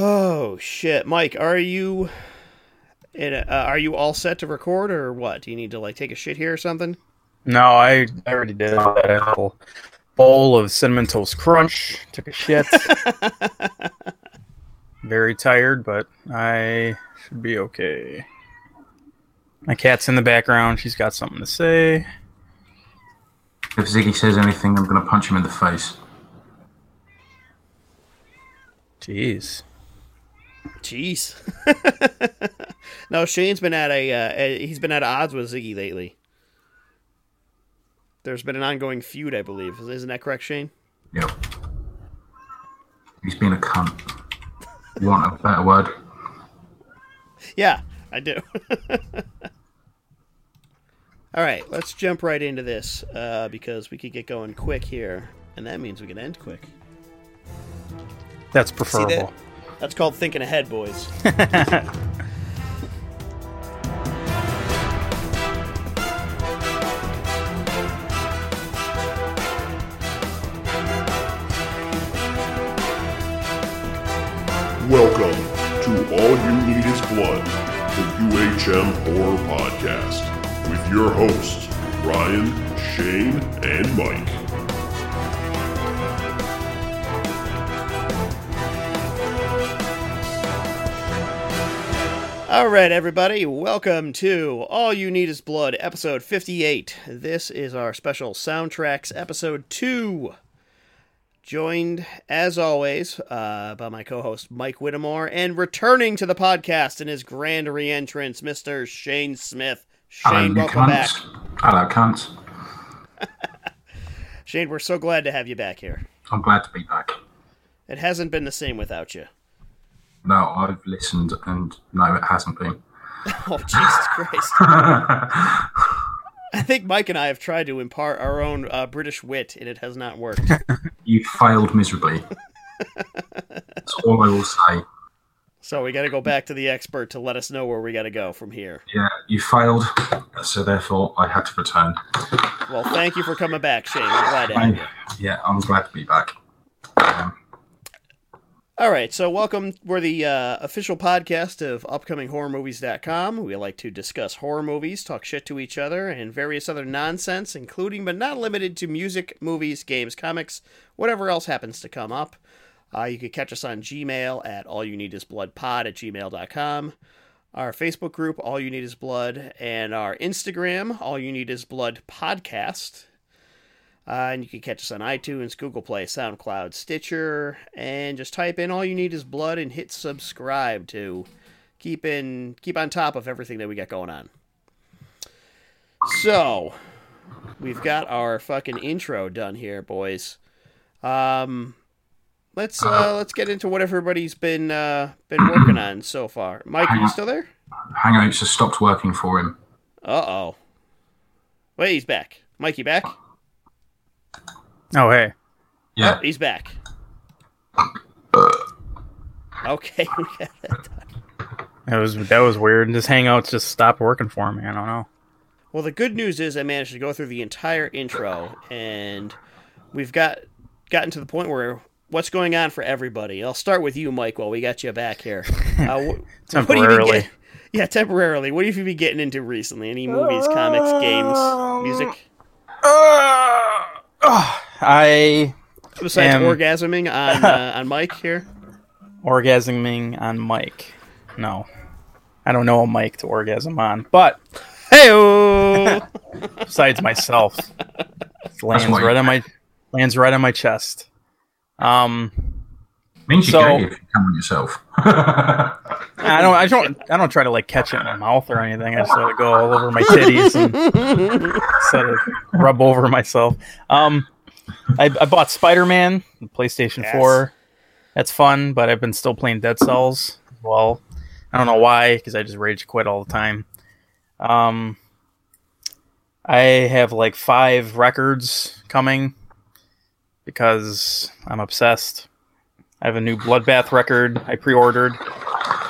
Oh shit, Mike, are you in a, uh, are you all set to record or what? Do you need to like take a shit here or something? No, I, I already did that apple bowl of cinnamon toast crunch. Took a shit. Very tired, but I should be okay. My cat's in the background. She's got something to say. If Ziggy says anything, I'm going to punch him in the face. Jeez. Jeez. no, Shane's been at a uh, he's been at odds with Ziggy lately. There's been an ongoing feud, I believe. Isn't that correct, Shane? Yep. He's been a cunt. You want a better word? Yeah, I do. All right, let's jump right into this uh, because we could get going quick here, and that means we can end quick. That's See preferable. That? That's called thinking ahead, boys. Welcome to All You Need Is Blood, the UHM Horror Podcast, with your hosts, Ryan, Shane, and Mike. All right, everybody, welcome to All You Need Is Blood, episode 58. This is our special soundtracks, episode 2. Joined, as always, uh, by my co host Mike Whittemore, and returning to the podcast in his grand re entrance, Mr. Shane Smith. Shane, you welcome back. Hello, cunts. Shane, we're so glad to have you back here. I'm glad to be back. It hasn't been the same without you. No, I've listened, and no, it hasn't been. Oh, Jesus Christ. I think Mike and I have tried to impart our own uh, British wit, and it has not worked. You failed miserably. That's all I will say. So we got to go back to the expert to let us know where we got to go from here. Yeah, you failed, so therefore I had to return. Well, thank you for coming back, Shane. I'm glad to have you. Yeah, I'm glad to be back. Um, All right, so welcome. We're the uh, official podcast of UpcomingHorrorMovies.com. We like to discuss horror movies, talk shit to each other, and various other nonsense, including but not limited to music, movies, games, comics, whatever else happens to come up. Uh, you can catch us on Gmail at allyouneedisbloodpod at gmail.com. Our Facebook group, All You Need Is Blood, and our Instagram, All You Need Is Blood Podcast. Uh, and you can catch us on iTunes, Google Play, SoundCloud, Stitcher, and just type in "All You Need Is Blood" and hit subscribe to keep in keep on top of everything that we got going on. So, we've got our fucking intro done here, boys. Um, let's uh, let's get into what everybody's been uh, been working on so far. Mike, are you still there? Hangouts has stopped working for him. Uh oh. Wait, he's back. Mikey back? Oh, hey. Yeah, Oh, he's back. Okay, we got that done. That was that was weird. And this Hangouts just stopped working for me. I don't know. Well, the good news is I managed to go through the entire intro, and we've got gotten to the point where what's going on for everybody. I'll start with you, Mike, while we got you back here. Uh, wh- what have you been Temporarily. get- yeah, temporarily. What have you been getting into recently? Any movies, comics, games, music? I Besides Um, orgasming on uh, on Mike here. orgasming on Mike. No, I don't know a mic to orgasm on. But Hey, besides myself, it lands right on my lands right on my chest. Um, means you're So- gay if you come on yourself. I don't, I don't, I don't try to like catch it in my mouth or anything. I just let it go all over my titties and set it rub over myself. Um, I, I bought Spider Man, PlayStation Yes. Four. That's fun, but I've been still playing Dead Cells. as Well, I don't know why, because I just rage quit all the time. Um, I have like five records coming because I'm obsessed. I have a new Bloodbath record I pre-ordered,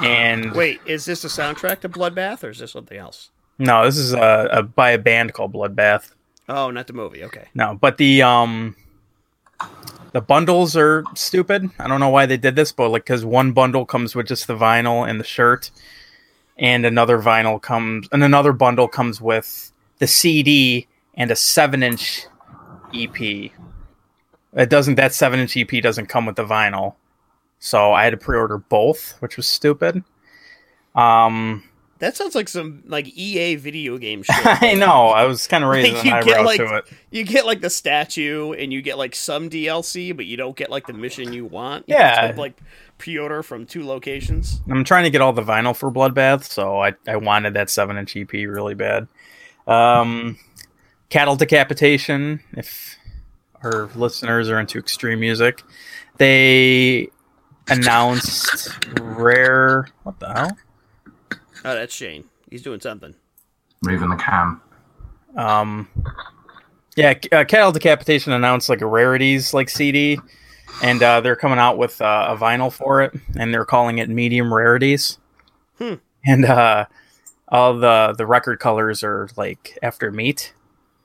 and wait, is this a soundtrack to Bloodbath, or is this something else? no, this is a, a by a band called Bloodbath. Oh, not the movie. Okay. No, but the um the bundles are stupid. I don't know why they did this, but like because one bundle comes with just the vinyl and the shirt, and another vinyl comes, and another bundle comes with the CD and a seven-inch EP. It doesn't. That seven-inch EP doesn't come with the vinyl, so I had to pre-order both, which was stupid. Um, That sounds like some like EA video game shit. I know. I was kind of raising Like, an eyebrow like- to it. You get like the statue, and you get like some DLC, but you don't get like the mission you want. You Yeah. to, like pre-order from two locations. I'm trying to get all the vinyl for Bloodbath, so I, I wanted that seven inch EP really bad. Um, Cattle Decapitation, if our listeners are into extreme music, they announced rare. What the hell? Oh, that's Shane. He's doing something. Moving the cam. Um, yeah, uh, Cattle Decapitation announced like a rarities like CD, and uh, they're coming out with uh, a vinyl for it, and they're calling it medium rarities. Hmm. And uh, all the the record colors are like after meat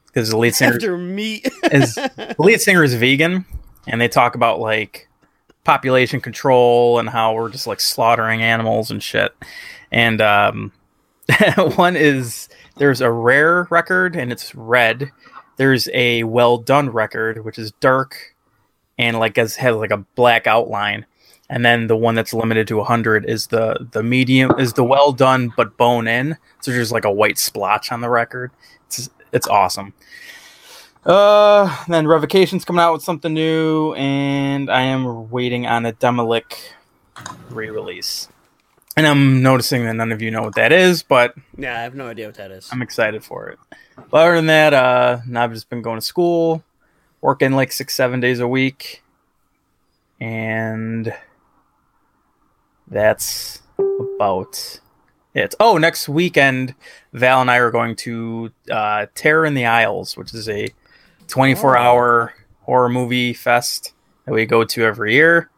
because the lead singer After me, is the lead singer is vegan, and they talk about like population control and how we're just like slaughtering animals and shit. And um, one is there's a rare record and it's red. There's a well done record which is dark and like has has like a black outline. And then the one that's limited to 100 is the the medium is the well done but bone in. So there's like a white splotch on the record. It's it's awesome. Uh, then Revocation's coming out with something new, and I am waiting on a Demilich re-release. And I'm noticing that none of you know what that is, but yeah, I have no idea what that is. I'm excited for it. But other than that, uh, now I've just been going to school, working like six, seven days a week, and that's about it. Oh, next weekend, Val and I are going to uh, Terror in the Aisles, which is a 24 hour horror movie fest that we go to every year.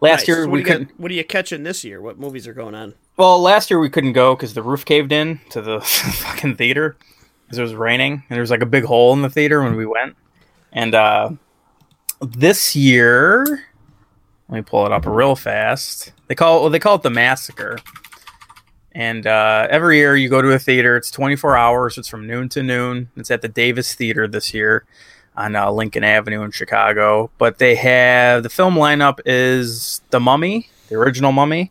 Last Nice. year So what we couldn't. what are you catching this year? What movies are going on? Well, last year we couldn't go because the roof caved in to the fucking theater because it was raining and there was like a big hole in the theater when we went. And uh, this year, let me pull it up real fast. They call it, well, they call it the massacre. And uh, every year you go to a theater. It's 24 hours. It's from noon to noon. It's at the Davis Theater this year on uh, Lincoln Avenue in Chicago. But they have the film lineup is The Mummy, the original Mummy.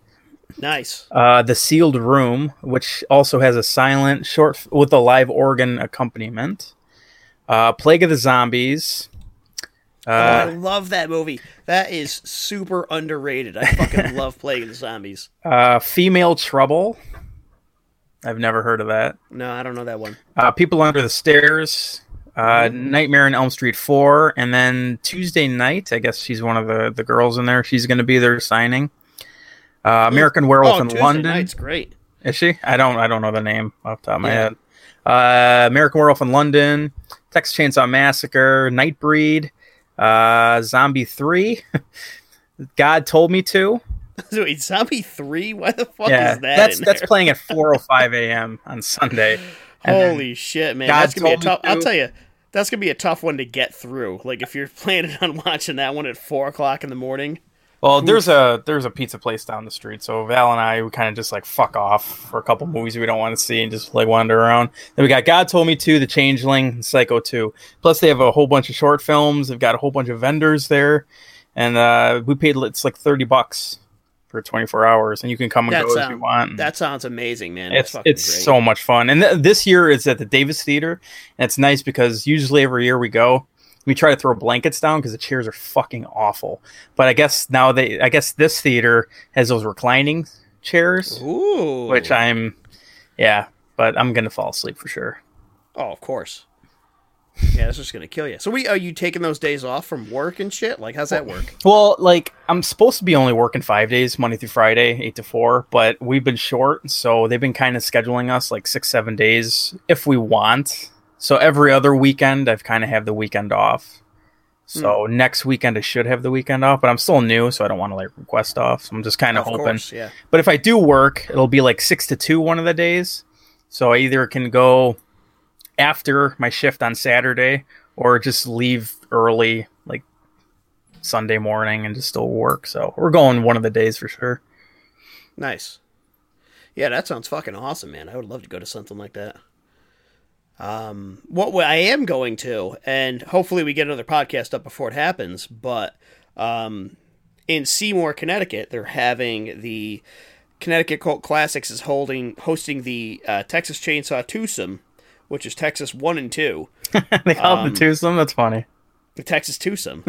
Nice. Uh, the Sealed Room, which also has a silent short f- with a live organ accompaniment. Uh, Plague of the Zombies. oh, I Uh, love that movie. That is super underrated. I fucking love Plague of the Zombies. uh, Female Trouble. I've never heard of that. No, I don't know that one. Uh, People Under the Stairs. Uh, Nightmare in Elm Street 4. And then Tuesday Knight, I guess she's one of the, the girls in there. She's going to be there signing. Uh, American Werewolf oh, in Tuesday London. Knight's great. Is she? I don't. I don't know the name off the top of my Yeah. head. Uh, American Werewolf in London, Texas Chainsaw Massacre, Nightbreed, uh, Zombie Three. God told me to. Wait, Zombie Three? Why the fuck yeah, is that? that's that's playing at 4:05 a.m. on Sunday. And then- Holy shit, man! God that's gonna be a told me. I'll tell you, that's gonna be a tough one to get through. Like if you're planning on watching that one at four o'clock in the morning. Well, there's a there's a pizza place down the street, so Val and I we kind of just like fuck off for a couple movies we don't want to see and just like wander around. Then we got God Told Me to, The Changeling, and Psycho 2. Plus they have a whole bunch of short films. They've got a whole bunch of vendors there, and uh, we paid it's like thirty bucks for 24 hours, and you can come and That go as you want. That sounds amazing, man. That's it's it's great. so much fun, and th- this year it's at the Davis Theater, and it's nice because usually every year we go, we try to throw blankets down because the chairs are fucking awful. But I guess now they, I guess this theater has those reclining chairs, Ooh. which I'm, yeah, but I'm gonna fall asleep for sure. Oh, of course. Yeah, that's just gonna kill you. So, we are you taking those days off from work and shit? Like, how's that work? Well, like I'm supposed to be only working five days, Monday through Friday, eight to four, but we've been short, so they've been kind of scheduling us like six, seven days if we want. So every other weekend, I've kind of have the weekend off. Hmm. So next weekend, I should have the weekend off, but I'm still new, so I don't want to like request off. So I'm just kind of Of hoping. course, yeah. But if I do work, it'll be like six to two one of the days. So I either can go after my shift on Saturday or just leave early, like Sunday morning and just still work. So we're going one of the days for sure. Nice. Yeah, that sounds fucking awesome, man. I would love to go to something like that. Um, what I am going to, and hopefully we get another podcast up before it happens, but um, in Seymour, Connecticut, they're having the Connecticut Cult Classics is holding hosting the uh, Texas Chainsaw Twosome, which is Texas one and two, they call Um, it the twosome. That's funny. the Texas Twosome,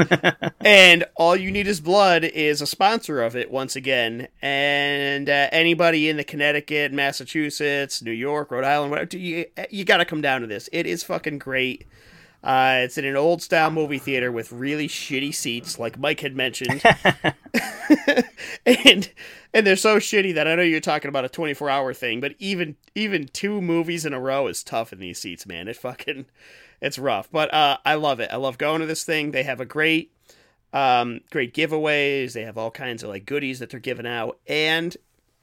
and All You Need Is Blood is a sponsor of it once again. And uh, anybody in the Connecticut, Massachusetts, New York, Rhode Island, whatever, you, you got to come down to this. It is fucking great. Uh, it's in an old style movie theater with really shitty seats, like Mike had mentioned, and and they're so shitty that I know you're talking about a 24 hour thing, but even even two movies in a row is tough in these seats, man. It fucking it's rough, but uh, I love it. I love going to this thing. They have a great um, great giveaways. They have all kinds of like goodies that they're giving out, and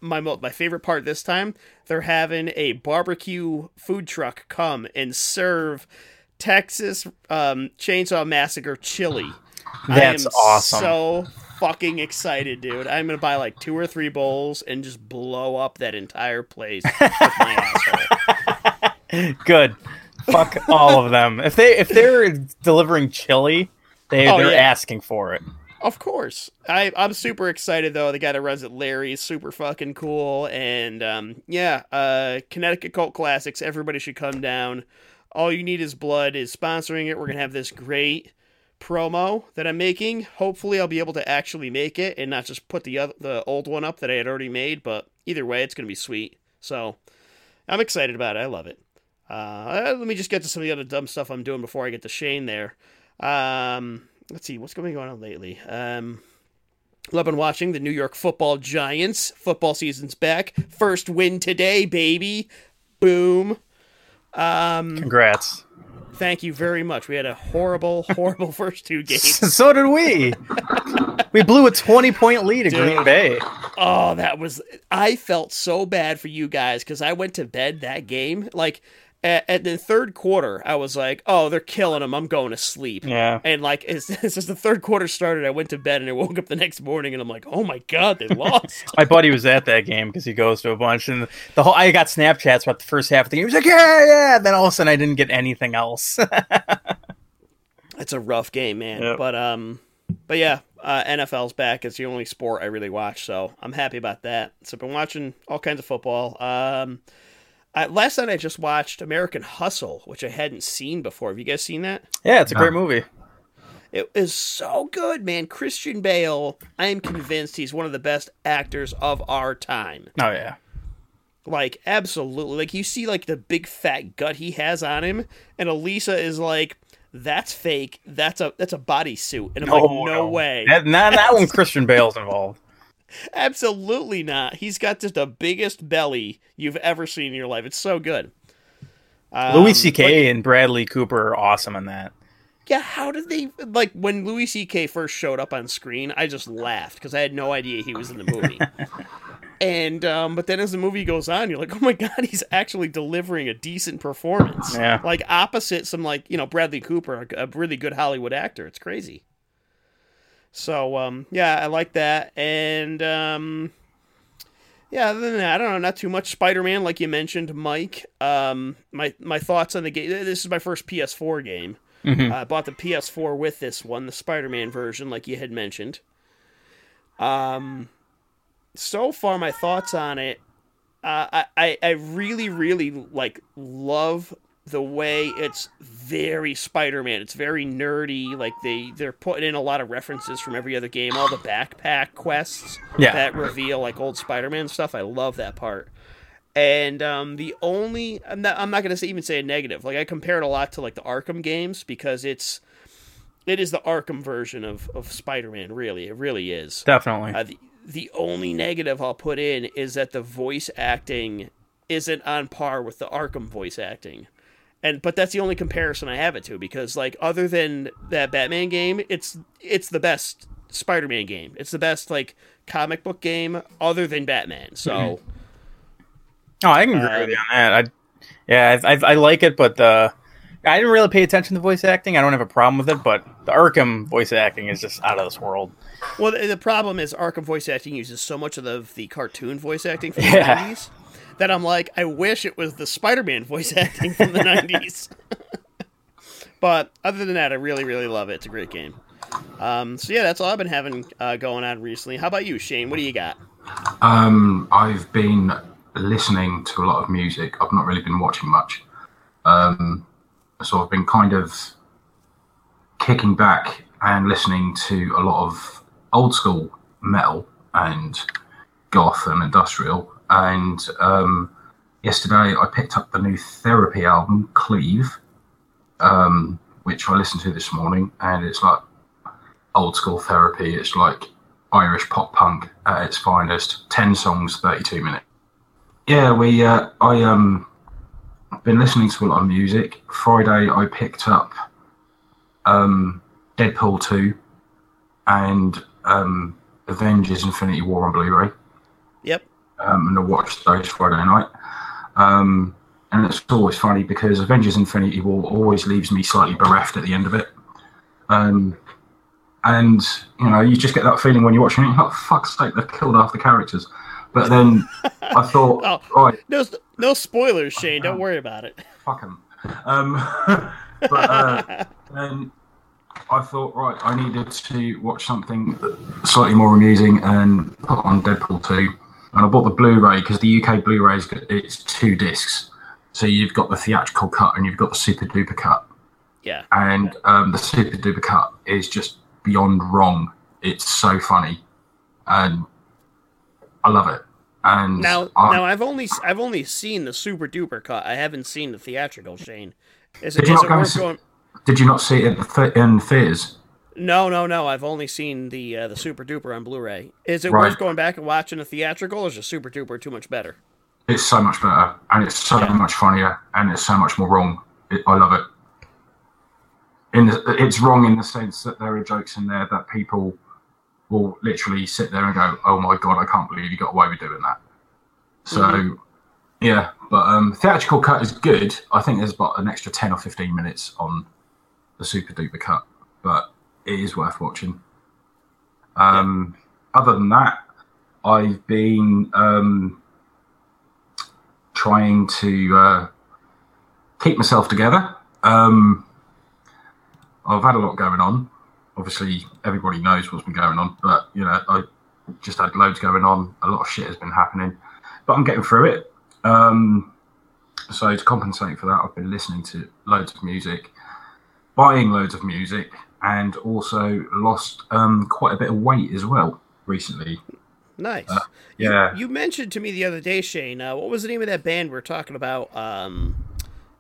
my my favorite part this time, they're having a barbecue food truck come and serve Texas um, Chainsaw Massacre chili. That's I am awesome. So fucking excited, dude. I'm gonna buy like two or three bowls and just blow up that entire place with my asshole. Good. Fuck all of them. If they if they're delivering chili, they Oh, they're yeah. asking for it. Of course. I, I'm super excited though. The guy that runs it, Larry, is super fucking cool. And um, yeah, uh, Connecticut Cult Classics. Everybody should come down. All you need is blood is sponsoring it. We're gonna have this great promo that I'm making. Hopefully, I'll be able to actually make it and not just put the other, the old one up that I had already made. But either way, it's gonna be sweet. So I'm excited about it. I love it. Uh, let me just get to some of the other dumb stuff I'm doing before I get to Shane there. Um, let's see what's going on lately. Um, I've been watching the New York Football Giants. Football season's back. First win today, baby. Boom. Um, Congrats. thank you very much. We had a horrible, horrible first two games. so did we. we blew a twenty point lead at Green Bay. Oh, that was. I felt so bad for you guys because I went to bed that game. Like, at, at the third quarter, I was like, oh, they're killing them. I'm going to sleep. Yeah. And like as, as the third quarter started, I went to bed and I woke up the next morning and I'm like, oh my god, they lost. My buddy was at that game because he goes to a bunch, and the whole I got Snapchats about the first half of the game. He was like, "Yeah, yeah." And then all of a sudden, I didn't get anything else. it's a rough game, man. Yep. But um, but yeah, uh, NFL's back. It's the only sport I really watch, so I'm happy about that. So I've been watching all kinds of football. Um, I, last night I just watched American Hustle, which I hadn't seen before. Have you guys seen that? yeah, it's a great movie. It is so good, man. Christian Bale, I am convinced he's one of the best actors of our time. Oh yeah, Like, absolutely. Like, you see, like, the big fat gut he has on him, and Elisa is like, that's fake. That's a that's a bodysuit. And I'm like, no, way. That, not not when Christian Bale's involved. Absolutely not. He's got just the biggest belly you've ever seen in your life. It's so good. Um, Louis C.K. and Bradley Cooper are awesome in that. Yeah, how did they like when Louis C.K. first showed up on screen? I just laughed because I had no idea he was in the movie. and um, but then as the movie goes on, you're like, oh my god, he's actually delivering a decent performance. Yeah. like opposite some like you know Bradley Cooper, a, a really good Hollywood actor. It's crazy. So um, yeah, I like that, and um, yeah, other than that, I don't know, not too much. Spider Man, like you mentioned, Mike. Um, my my thoughts on the game. This is my first PS4 game. Mhm. Uh, I bought the PS4 with this one, the Spider-Man version, like you had mentioned. Um, so far, my thoughts on it, uh, I, I I really really like love the way it's very Spider-Man. It's very nerdy. Like they they're putting in a lot of references from every other game. All the backpack quests Yeah. that reveal like old Spider-Man stuff. I love that part. And um, the only I'm not, I'm not gonna say, even say a negative. Like I compare it a lot to like the Arkham games because it's it is the Arkham version of of Spider-Man. Really, it really is. Definitely. Uh, the the only negative I'll put in is that the voice acting isn't on par with the Arkham voice acting. And but that's the only comparison I have it to because like other than that Batman game, it's it's the best Spider-Man game. It's the best like comic book game other than Batman. So Oh, I can agree Um, with you on that. I, yeah, I, I, I like it, but uh, I didn't really pay attention to voice acting. I don't have a problem with it, but the Arkham voice acting is just out of this world. Well, the, the problem is Arkham voice acting uses so much of the, the cartoon voice acting from Yeah. the 90s that I'm like, I wish it was the Spider Man voice acting from the 90s. but other than that, I really, really love it. It's a great game. Um, so, yeah, that's all I've been having uh, going on recently. How about you, Shane? What do you got? Um, I've been listening to a lot of music. I've not really been watching much. Um, so I've been kind of kicking back and listening to a lot of old school metal and goth and industrial. And um, yesterday I picked up the new Therapy album, Cleave, um, which I listened to this morning, and it's like old school therapy. It's like Irish pop punk at its finest. Ten songs, thirty-two minutes. Yeah, we. Uh, I um, been listening to a lot of music. Friday, I picked up um, Deadpool two and um, Avengers: Infinity War on Blu-ray, Yep. Um, and I watched those Friday night. Um, and it's always funny because Avengers: Infinity War always leaves me slightly bereft at the end of it. Um, and you know, you just get that feeling when you're watching it. You're like, "Fuck's sake, they've killed half the characters." But then I thought, Oh. right, No, no spoilers, Shane. Don't worry about it. fuck 'em. Um, but uh, then I thought, right, I needed to watch something slightly more amusing and put on Deadpool 2. And I bought the Blu-ray because the UK Blu-ray is it's two discs. So you've got the theatrical cut and you've got the super duper cut. Yeah. And um, the super duper cut is just beyond wrong. It's so funny, and I love it. And Now, I- now I've only I've only seen the super duper cut. I haven't seen the theatrical. Shane, is it, Did you is not it go see- going? did you not see it at the th- in theaters? No, no, no. I've only seen the uh, the super duper on Blu-ray. Is it Right. worth going back and watching the theatrical, or is the super duper too much better? It's so much better, and it's so Yeah. much funnier, and it's so much more wrong. It, I love it. In the, it's wrong in the sense that there are jokes in there that people will literally sit there and go, "Oh my god, I can't believe you got away with doing that." So, yeah, but um, theatrical cut is good. I think there's about an extra ten or fifteen minutes on the super duper cut, but it is worth watching. Um, Other than that, I've been um, trying to uh, keep myself together. Um, I've had a lot going on. Obviously, everybody knows what's been going on, but you know, I just had loads going on. A lot of shit has been happening, but I'm getting through it. Um, so to compensate for that, I've been listening to loads of music, buying loads of music, and also lost um, quite a bit of weight as well recently. Nice. Uh, yeah. You mentioned to me the other day, Shane. Uh, what was the name of that band we were talking about? Um,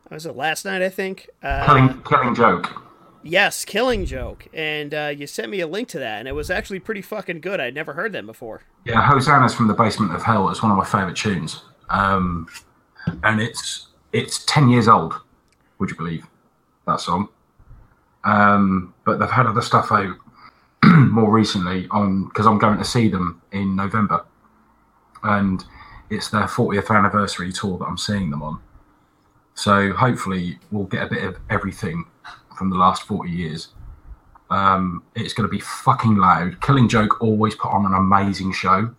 was it last night? I think. Uh, Killing, killing joke. Yes, Killing Joke, and uh, you sent me a link to that, and it was actually pretty fucking good. I'd never heard them before. Yeah, Hosanna's from the Basement of Hell. It's one of my favourite tunes, um, and it's it's ten years old. Would you believe that song? Um, but they've had other stuff out more recently on because I'm going to see them in November, and it's their 40th anniversary tour that I'm seeing them on. So hopefully we'll get a bit of everything from the last 40 years. Um, it's going to be fucking loud. Killing Joke always put on an amazing show.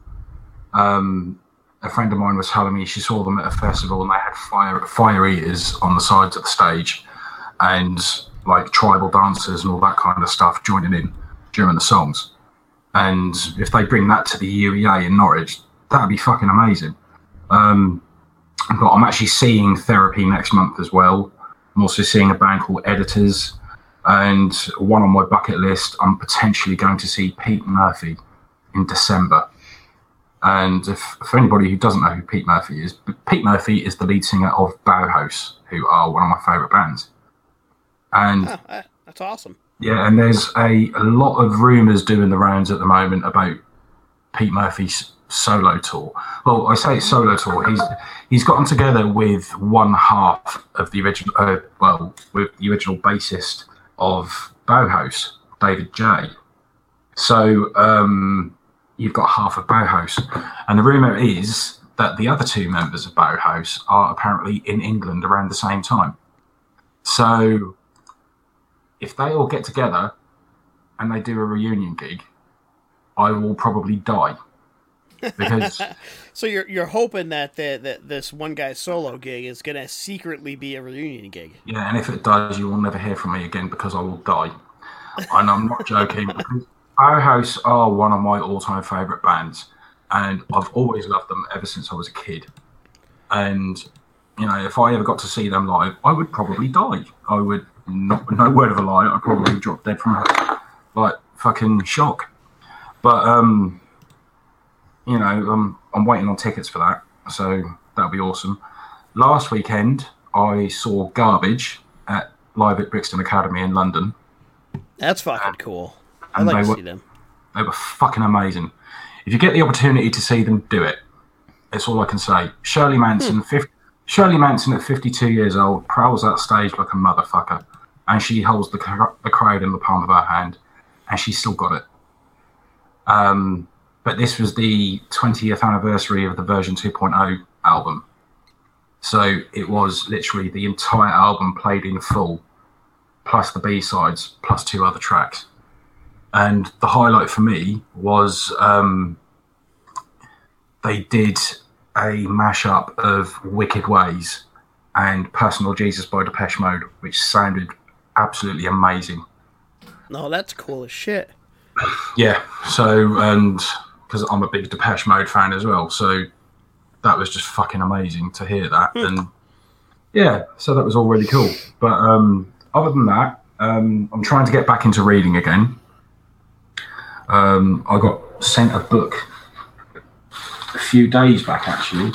Um, a friend of mine was telling me she saw them at a festival and they had fire fire eaters on the sides of the stage, and like tribal dancers and all that kind of stuff joining in during the songs. And if they bring that to the UEA in Norwich, that'd be fucking amazing. Um, but I'm actually seeing therapy next month as well. I'm also seeing a band called Editors, and one on my bucket list. I'm potentially going to see Pete Murphy in December. And if, for anybody who doesn't know who Pete Murphy is, Pete Murphy is the lead singer of Bauhaus, who are one of my favourite bands. And Oh, that's awesome. yeah, and there's a, a lot of rumours doing the rounds at the moment about Pete Murphy's solo tour. Well, I say solo tour. He's he's gotten together with one half of the original. Uh, well, with the original bassist of Bauhaus, David J. So um, you've got half of Bauhaus, and the rumor is that the other two members of Bauhaus are apparently in England around the same time. So if they all get together and they do a reunion gig, I will probably die because So you're you're hoping that the, that this one guy's solo gig is gonna secretly be a reunion gig. yeah, and if it does, you will never hear from me again because I will die. And I'm not joking. because Bauhaus are one of my all-time favorite bands, and I've always loved them ever since I was a kid. And you know, if I ever got to see them live, I would probably die. I would not, no word of a lie. I'd probably dropped dead from like fucking shock. But um, you know, I'm I'm waiting on tickets for that, so that'll be awesome. Last weekend, I saw Garbage at live at Brixton Academy in London. That's fucking cool. I'd like to were- see them. They were fucking amazing. If you get the opportunity to see them, do it. That's all I can say. Shirley Manson, 50, Shirley Manson at 52 years old, prowls that stage like a motherfucker, and she holds the, the crowd in the palm of her hand, and she's still got it. Um, but this was the 20th anniversary of the version 2.0 album. So it was literally the entire album played in full, plus the B sides, plus two other tracks and the highlight for me was um, they did a mashup of Wicked Ways and Personal Jesus by Depeche Mode, which sounded absolutely amazing. No, that's cool as shit. Yeah, so and because I'm a big Depeche Mode fan as well, so that was just fucking amazing to hear that, and yeah, so that was all really cool. But um, other than that, um, I'm trying to get back into reading again. Um, I got sent a book a few days back, actually,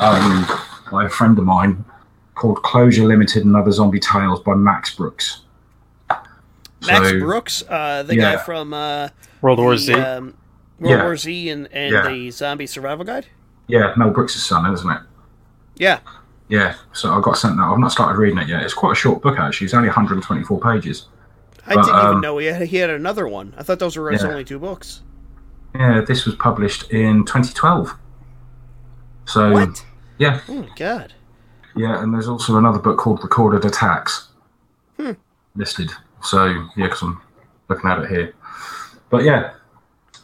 um, by a friend of mine called Closure Limited and Other Zombie Tales by Max Brooks. Max So- Brooks, uh, the guy from uh, World War the, Z. um, World Yeah. War Z and, and Yeah. the Zombie Survival Guide. Yeah, Mel Brooks' son, isn't it? Yeah, Yeah, so I got sent that. I've not started reading it yet. It's quite a short book actually. It's only 124 pages. I But, didn't even um, know he had, he had another one. I thought those were his Yeah. only two books. Yeah, this was published in 2012. So What? yeah, Oh my god! Yeah, and there's also another book called Recorded Attacks Hmm. listed. So yeah, because I'm looking at it here. But yeah,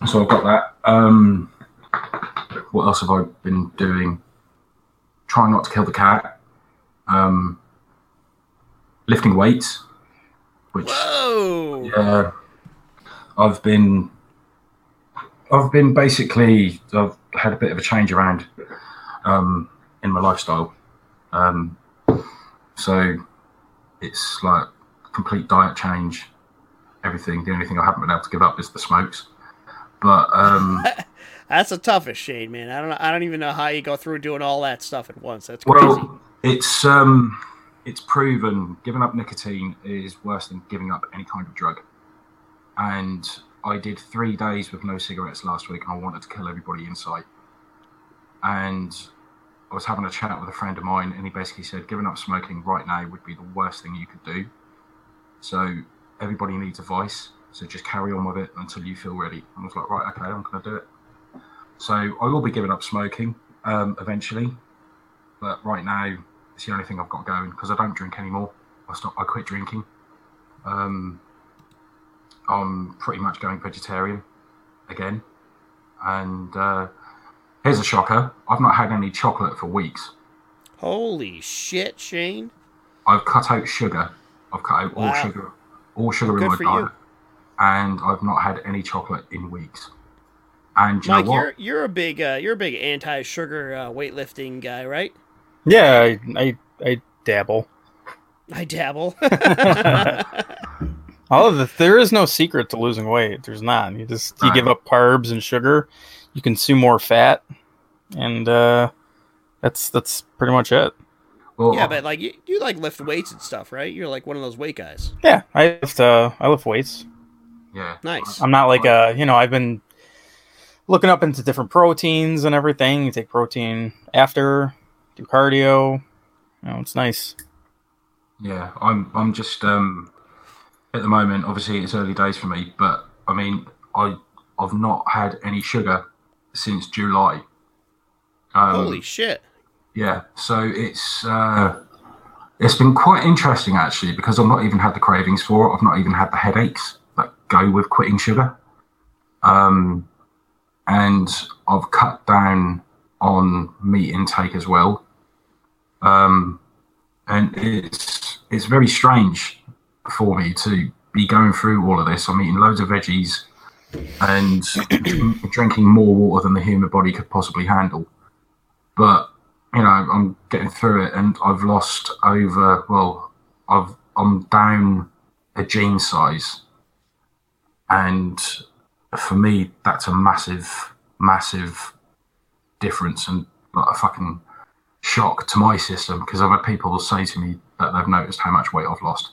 so I've got that. Um, what else have I been doing? Trying not to kill the cat. Um, lifting weights, which Whoa! Yeah, I've been, I've been basically, I've had a bit of a change around um, in my lifestyle. Um, so it's like complete diet change, everything. The only thing I haven't been able to give up is the smokes. But um, That's the toughest, Shane. Man, I don't. I don't even know how you go through doing all that stuff at once. That's crazy. well, it's um, it's proven giving up nicotine is worse than giving up any kind of drug. And I did three days with no cigarettes last week, and I wanted to kill everybody in sight. And I was having a chat with a friend of mine, and he basically said giving up smoking right now would be the worst thing you could do. So everybody needs a vice, so just carry on with it until you feel ready. And I was like, right, okay, I'm going to do it. So I will be giving up smoking um, eventually, but right now it's the only thing I've got going because I don't drink anymore. I stopped. I quit drinking. Um, I'm pretty much going vegetarian again, and uh, here's a shocker: I've not had any chocolate for weeks. Holy shit, Shane! I've cut out sugar. I've cut out all Wow. sugar, all sugar Well, in my for you. diet, and I've not had any chocolate in weeks. And do you Mike, know what? you're you're a big uh, you're a big anti-sugar uh, weightlifting guy, right? Yeah, I, I I dabble. I dabble. All of the, there is no secret to losing weight. There's not. You just you give up carbs and sugar. You consume more fat, and uh, that's that's pretty much it. Well, yeah, but like you, you like lift weights and stuff, right? You're like one of those weight guys. Yeah, I lift uh, I lift weights. yeah, Nice. I'm not like uh you know I've been looking up into different proteins and everything. You take protein after, do cardio. You know, it's nice. Yeah, I'm. I'm just um, at the moment. Obviously, it's early days for me, but I mean, I I've not had any sugar since July. Um, Holy shit! yeah, so it's uh, it's been quite interesting actually because I've not even had the cravings for it. I've not even had the headaches that go with quitting sugar. Um, and I've cut down on meat intake as well. Um, and it's it's very strange for me to be going through all of this. I'm eating loads of veggies and drinking more water than the human body could possibly handle. But you know, I'm getting through it, and I've lost over. Well, I've I'm down a jean size, and for me, that's a massive, massive difference and like a fucking shock to my system because I've had people say to me that they've noticed how much weight I've lost.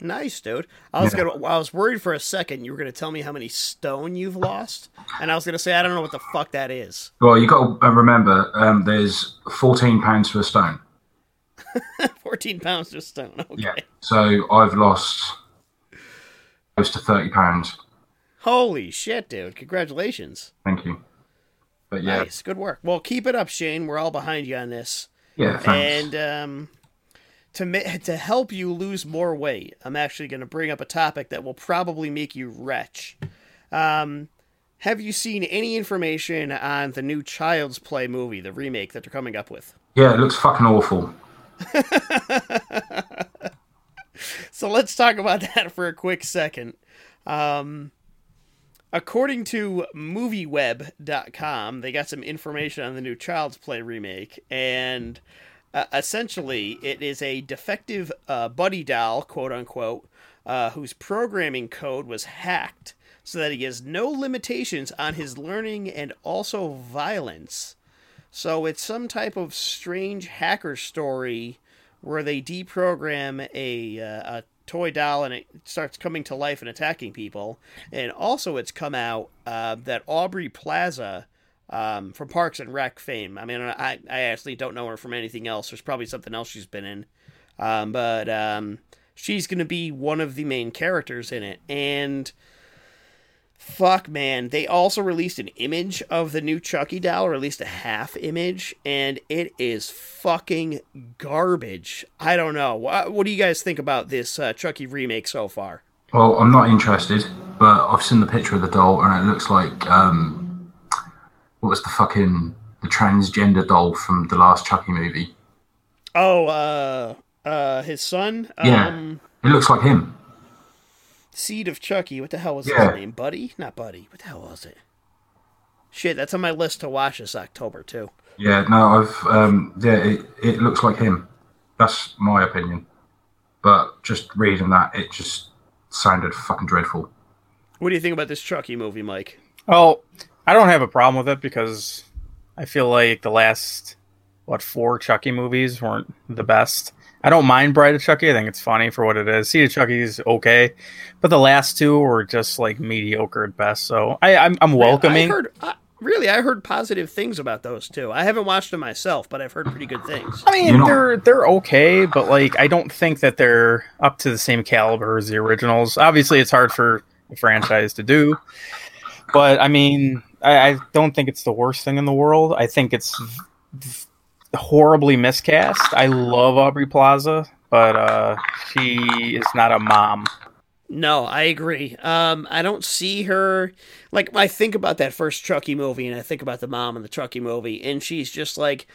Nice, dude. I was Yeah. gonna. I was worried for a second you were gonna tell me how many stone you've lost, and I was gonna say I don't know what the fuck that is. Well, you got to remember, um, there's 14 pounds for a stone. Fourteen pounds to stone. Okay. Yeah. So I've lost close to 30 pounds. Holy shit, dude! Congratulations. Thank you. But yeah, Nice, good work. Well, keep it up, Shane. We're all behind you on this. yeah, thanks. And um, to to help you lose more weight, I'm actually going to bring up a topic that will probably make you retch. Um, have you seen any information on the new Child's Play movie, the remake that they're coming up with? yeah, it looks fucking awful. So let's talk about that for a quick second. Um, according to MovieWeb.com, they got some information on the new Child's Play remake, and uh, essentially, it is a defective uh, buddy doll, quote unquote, uh, whose programming code was hacked so that he has no limitations on his learning and also violence. So it's some type of strange hacker story where they deprogram a, uh, a toy doll and it starts coming to life and attacking people. And also, it's come out uh, that Aubrey Plaza um, from Parks and Rec fame. I mean, I, I actually don't know her from anything else. There's probably something else she's been in. Um, but um, she's going to be one of the main characters in it. And fuck, man. They also released an image of the new Chucky doll, or at least a half image, and it is fucking garbage. I don't know. What, what do you guys think about this uh, Chucky remake so far? Well, I'm not interested, but I've seen the picture of the doll and it looks like um, what was the fucking the transgender doll from the last Chucky movie? Oh, uh, uh, his son? Yeah. Um, It looks like him. Seed of Chucky. What the hell was Yeah. his name? Buddy? Not Buddy. What the hell was it? Shit, that's on my list to watch this October, too. Yeah, no, I've um, yeah, it, it looks like him. That's my opinion. But just reading that, it just sounded fucking dreadful. What do you think about this Chucky movie, Mike? Well, I don't have a problem with it because I feel like the last what four Chucky movies weren't the best. I don't mind Bride of Chucky. I think it's funny for what it is. Seed of Chucky is okay, but the last two were just like mediocre at best. So I, I'm, I'm welcoming. I heard, uh, really, I heard positive things about those two. I haven't watched them myself, but I've heard pretty good things. I mean, You know- they're they're okay, but like I don't think that they're up to the same caliber as the originals. Obviously, it's hard for a franchise to do, but I mean, I, I don't think it's the worst thing in the world. I think it's horribly miscast. I love Aubrey Plaza, but uh, she is not a mom. No, I agree. Um, I don't see her like I think about that first Chucky movie, and I think about the mom in the Chucky movie, and she's just like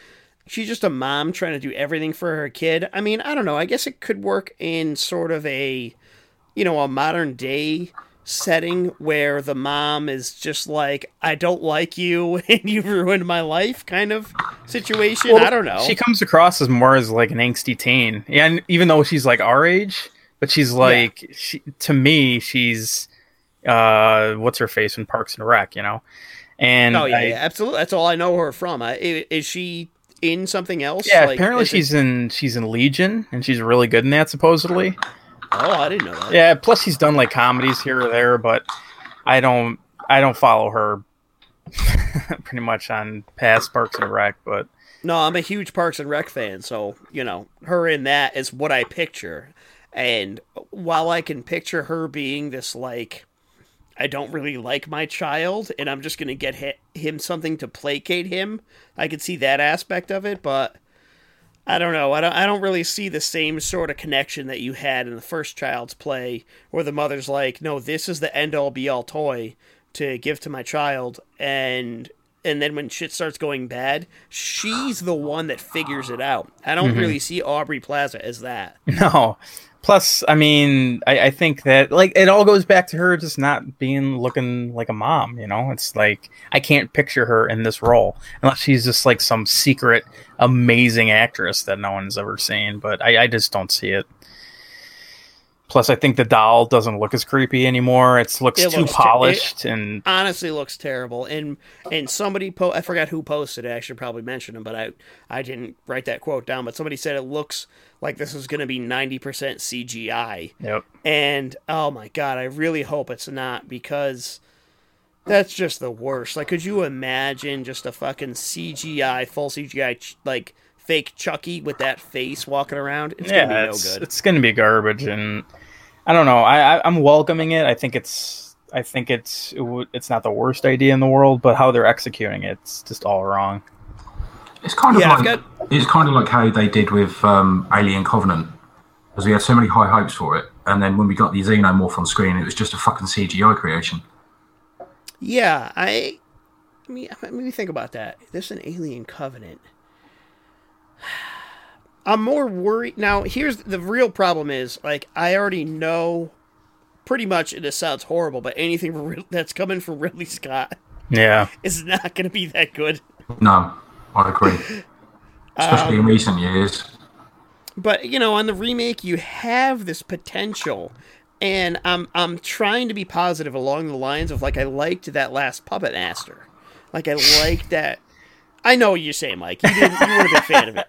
she's just a mom trying to do everything for her kid. I mean, I don't know. I guess it could work in sort of a you know a modern day setting where the mom is just like I don't like you and you've ruined my life kind of situation. I don't know. She comes across as more as like an angsty teen, and even though she's like our age, but she's like she to me she's uh what's her face in Parks and Rec, you know. And oh yeah, I- yeah, absolutely. That's all I know her from. I, is she in something else? yeah. Like, apparently is it- she's in she's in Legion, and she's really good in that supposedly. Oh, I didn't know that. Yeah. Plus he's done like comedies here or there, but I don't I don't follow her pretty much on past Parks and Rec, but No, I'm a huge Parks and Rec fan, so you know her in that is what I picture. And while I can picture her being this like, I don't really like my child, and I'm just gonna get him something to placate him, I could see that aspect of it. But I don't know. I don't. I don't really see the same sort of connection that you had in the first Child's Play, where the mother's like, "No, this is the end all be all toy to give to my child," and and then when shit starts going bad, she's the one that figures it out. I don't mm-hmm. really see Aubrey Plaza as that. No. Plus, I mean, I, I think that like it all goes back to her just not being looking like a mom. You know, it's like I can't picture her in this role unless she's just like some secret amazing actress that no one's ever seen. But I, I just don't see it. Plus, I think the doll doesn't look as creepy anymore. It looks It too looks ter- polished and honestly looks terrible. And and somebody po- I forgot who posted it. I should probably mention him, but I I didn't write that quote down. But somebody said it looks like this is going to be ninety percent CGI. yep. And oh my god, I really hope it's not because that's just the worst. Like, could you imagine just a fucking CGI, full CGI, like fake Chucky with that face walking around? It's yeah, gonna be no it's, good. it's going to be garbage, and I don't know. I, I I'm welcoming it. I think it's I think it's it w- it's not the worst idea in the world, but how they're executing it, it's just all wrong. It's kind of Yeah, like got- it's kind of like how they did with um, Alien Covenant, because we had so many high hopes for it, and then when we got the Xenomorph on screen, it was just a fucking CGI creation. Yeah, I. I mean, let me think about that. There's an alien covenant. I'm more worried now. Here's the real problem: is like I already know, pretty much. This sounds horrible, but anything from that's coming from Ridley Scott Yeah, is not going to be that good. No, I agree, especially in um, recent years. But you know, on the remake, you have this potential, and I'm I'm trying to be positive along the lines of like I liked that last Puppet Master, like I liked that. I know what you're saying, Mike. You didn't. You weren't a big fan of it.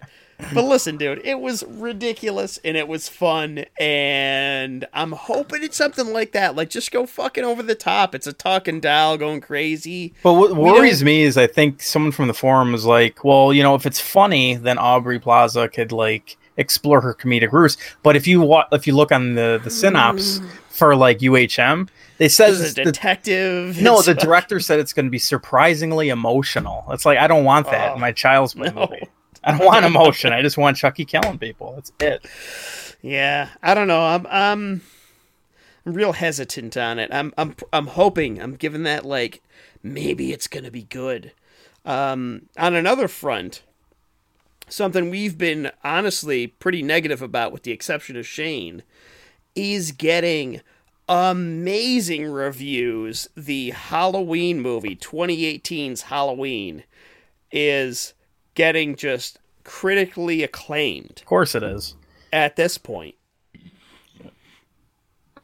But listen, dude, it was ridiculous and it was fun, and I'm hoping it's something like that. Like, just go fucking over the top. It's a talking doll going crazy. but what worries me is I think someone from the forum was like, well, you know, if it's funny, then Aubrey Plaza could like explore her comedic roots. But if you wa- if you look on the the synops for like UHM, they says As a the- detective. No, the director said it's going to be surprisingly emotional. It's like I don't want that Oh, in my Child's no. movie. I don't want emotion. I just want Chucky killing people. That's it. Yeah, I don't know. I'm I'm I'm real hesitant on it. I'm I'm I'm hoping. I'm giving that like maybe it's gonna be good. Um, on another front, something we've been honestly pretty negative about, with the exception of Shane, is getting amazing reviews. The Halloween movie, 2018's Halloween, is getting just critically acclaimed Of course it is. at this point.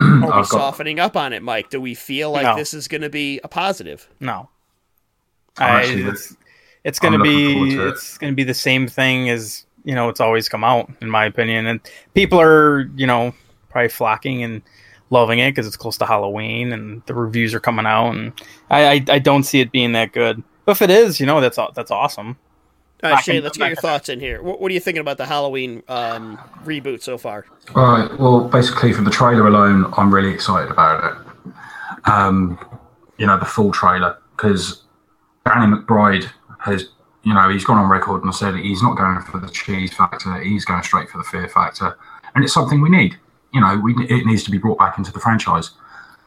Are we softening up on it, Mike? Do we feel like No. this is going to be a positive? No, I'm I, it's it's going to I'm looking forward be to it. it's going to be the same thing as you know it's always come out in my opinion, and people are you know probably flocking and loving it because it's close to Halloween and the reviews are coming out, and I I, I don't see it being that good. But if it is, you know that's that's awesome. All I right, can- Shane, let's get your thoughts in here. What, what are you thinking about the Halloween um, reboot so far? All right. Well, basically, from the trailer alone, I'm really excited about it. Um, you know, the full trailer because Danny McBride has, you know, he's gone on record and said he's not going for the cheese factor. He's going straight for the fear factor, and it's something we need. You know, we it needs to be brought back into the franchise.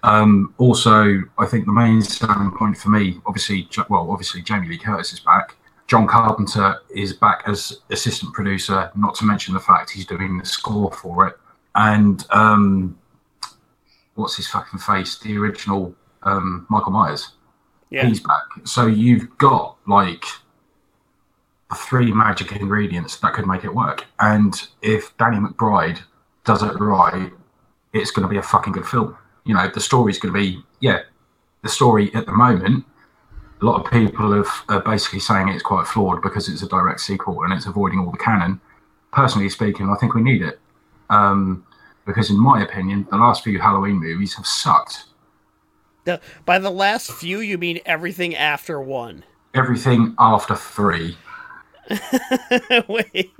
Um, also, I think the main selling point for me, obviously, well, obviously Jamie Lee Curtis is back. John Carpenter is back as assistant producer, not to mention the fact he's doing the score for it. And um, what's his fucking face? The original um, Michael Myers. Yeah, He's back. So you've got like the three magic ingredients that could make it work. And if Danny McBride does it right, it's going to be a fucking good film. You know, the story's going to be, yeah, the story at the moment. A lot of people have, are basically saying it's quite flawed because it's a direct sequel and it's avoiding all the canon. Personally speaking, I think we need it. Um, because, in my opinion, the last few Halloween movies have sucked. The- by the last few, you mean everything after one? Everything after three. Wait,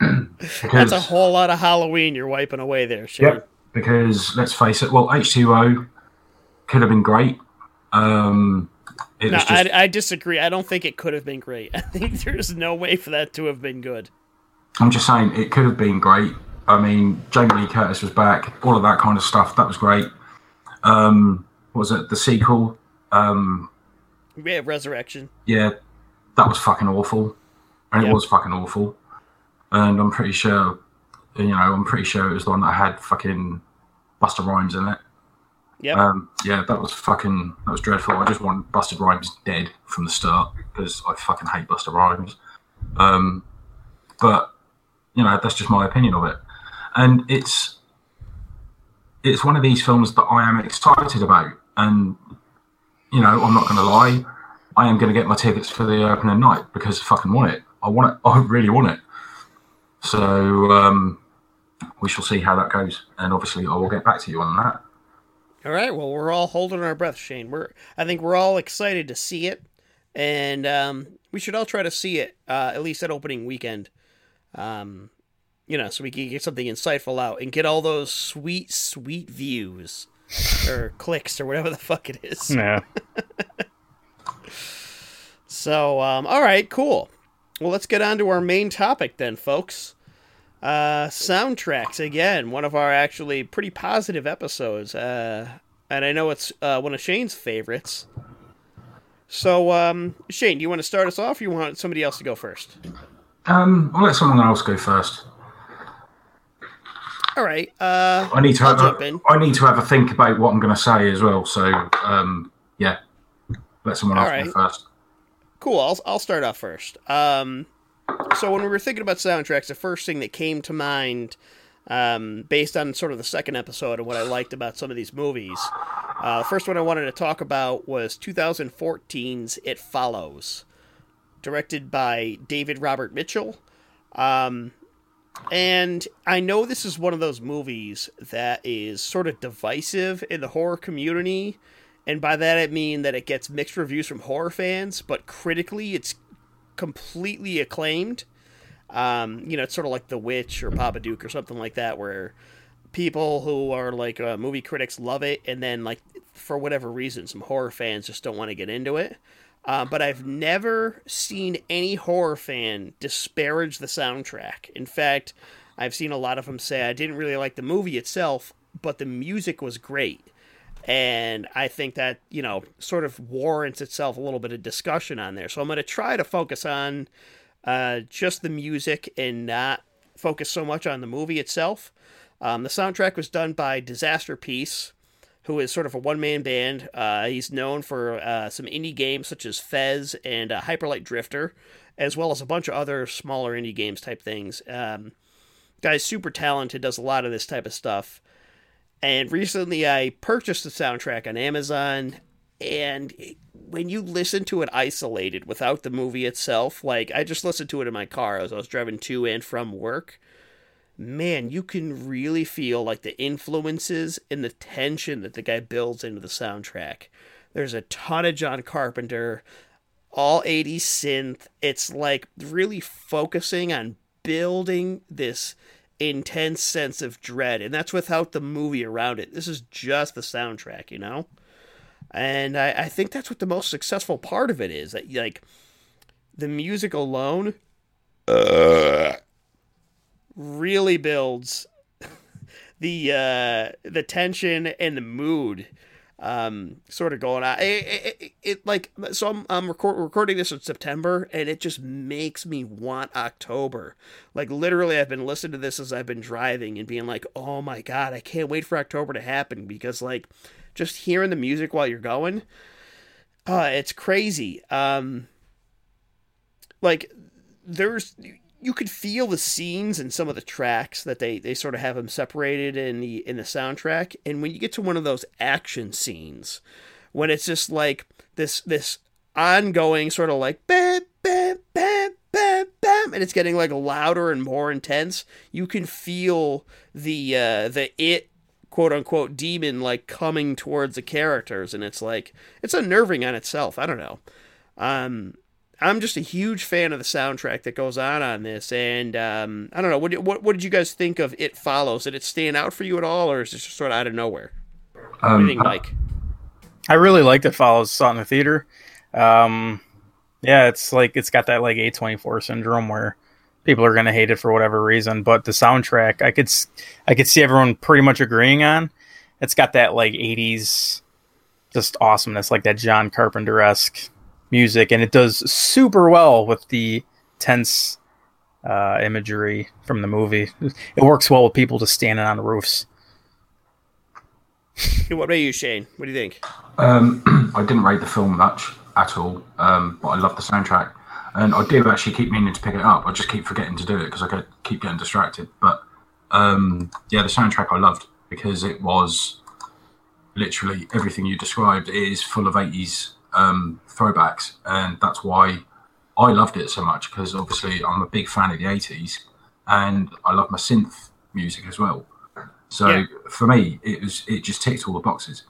that's a whole lot of Halloween you're wiping away there, Shane. Yep. Because let's face it, well, H2O could have been great. Um, No, just, I, I disagree. I don't think it could have been great. I think there's no way for that to have been good. I'm just saying it could have been great. I mean, Jamie Lee Curtis was back, all of that kind of stuff. That was great. Um, what was it the sequel? Um, Yeah, Resurrection. yeah, that was fucking awful, and Yep. it was fucking awful. And I'm pretty sure, you know, I'm pretty sure it was the one that had fucking Busta Rhymes in it. Yep. Um, yeah, that was fucking that was dreadful. I just want Busta Rhymes dead from the start because I fucking hate Busta Rhymes. Um, but you know, that's just my opinion of it, and it's it's one of these films that I am excited about, and you know, I'm not going to lie, I am going to get my tickets for the opening night because I fucking want it. I want it. I really want it. So um, we shall see how that goes, and obviously I will get back to you on that. All right. Well, we're all holding our breath, Shane. We're I think we're all excited to see it, and um, we should all try to see it uh, at least at opening weekend. Um, you know, so we can get something insightful out and get all those sweet, sweet views or clicks or whatever the fuck it is. Yeah. So, um, all right, cool. Well, let's get on to our main topic then, folks. Uh, soundtracks again, one of our actually pretty positive episodes, uh, and I know it's uh, one of Shane's favorites. So, um, Shane, do you want to start us off, or you want somebody else to go first? Um, I'll let someone else go first. All right. Uh, I need to I'll have jump a, in. I need to have a think about what I'm going to say as well. So um, yeah, let someone else All go first. Cool. I'll I'll start off first. Um, so when we were thinking about soundtracks, the first thing that came to mind, um, based on sort of the second episode and what I liked about some of these movies, uh, the first one I wanted to talk about was 2014's It Follows, directed by David Robert Mitchell. Um, and I know this is one of those movies that is sort of divisive in the horror community. And by that I mean that it gets mixed reviews from horror fans, but critically it's completely acclaimed. Um, you know, it's sort of like The Witch or Babadook or something like that, where people who are like uh, movie critics love it, and then like for whatever reason, some horror fans just don't want to get into it. Uh, but I've never seen any horror fan disparage the soundtrack. In fact, I've seen a lot of them say I didn't really like the movie itself, but the music was great. And I think that, you know, sort of warrants itself a little bit of discussion on there. So I'm going to try to focus on uh, just the music and not focus so much on the movie itself. Um, the soundtrack was done by Disasterpeace, who is sort of a one man band. Uh, he's known for uh, some indie games such as Fez and uh, Hyper Light Drifter, as well as a bunch of other smaller indie games type things. Um, guy's super talented, does a lot of this type of stuff. And recently I purchased the soundtrack on Amazon, and when you listen to it isolated without the movie itself, like I just listened to it in my car as I was driving to and from work man, you can really feel like the influences and the tension that the guy builds into the soundtrack. There's a ton of John Carpenter, all 80s synth. It's like really focusing on building this intense sense of dread, and that's without the movie around it. This is just the soundtrack, you know? And I, I think that's what the most successful part of it is that, like, the music alone really builds the uh, the tension and the mood um, sort of going on. It, it, it, it like so I'm I'm record, recording this in September and it just makes me want October. Like literally, I've been listening to this as I've been driving and being like, oh my god, I can't wait for October to happen because like just hearing the music while you're going, uh, it's crazy. Um, like there's you could feel the scenes and some of the tracks that they, they sort of have them separated in the in the soundtrack. And when you get to one of those action scenes when it's just like this this ongoing sort of like bam bam bam bam bam and it's getting like louder and more intense you can feel the uh the it quote unquote demon like coming towards the characters. And it's like it's unnerving on itself. I don't know. Um I'm just a huge fan of the soundtrack that goes on on this, and um, I don't know. What, did- what what did you guys think of It Follows? Did it stand out for you at all, or is it just sort of out of nowhere? What do you Um, think, Mike? I really liked it. Follows saw it in the theater. Um, yeah, it's like it's got that like A24 syndrome where people are gonna hate it for whatever reason. But the soundtrack, I could s- I could see everyone pretty much agreeing on. It's got that like '80s just awesomeness, like that John Carpenter esque music, and it does super well with the tense uh, imagery from the movie. It works well with people just standing on roofs. What about you, Shane? What do you think? Um, I didn't rate the film much at all, um, but I love the soundtrack, and I do actually keep meaning to pick it up. I just keep forgetting to do it because I get, keep getting distracted. But um, yeah, the soundtrack I loved because it was literally everything you described. It is full of eighties um, throwbacks, and that's why I loved it so much. Because obviously I'm a big fan of the eighties, and I love my synth music as well. So Yeah. for me, it was it just ticked all the boxes.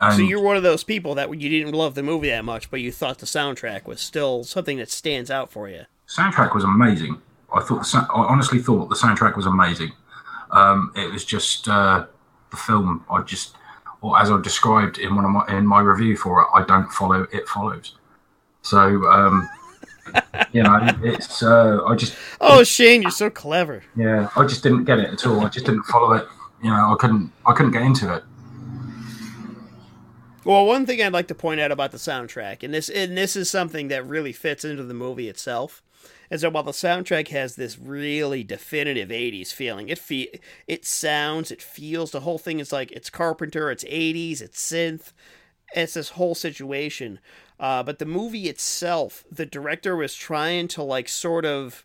And So you're one of those people that you didn't love the movie that much, but you thought the soundtrack was still something that stands out for you. soundtrack was amazing. I thought I honestly thought the soundtrack was amazing. Um, it was just uh, the film. I just, or as I described in one of my in my review for it, I don't follow. It follows. So um, you know, it's. Uh, I just Oh, Shane, you're so clever. yeah, I just didn't get it at all. I just didn't follow it. You know, I couldn't. I couldn't get into it. Well, one thing I'd like to point out about the soundtrack, and this and this is something that really fits into the movie itself, is so while the soundtrack has this really definitive '80s feeling, it fe- it sounds, it feels, the whole thing is like it's Carpenter, it's '80s, it's synth, it's this whole situation. Uh, but the movie itself, the director was trying to like sort of.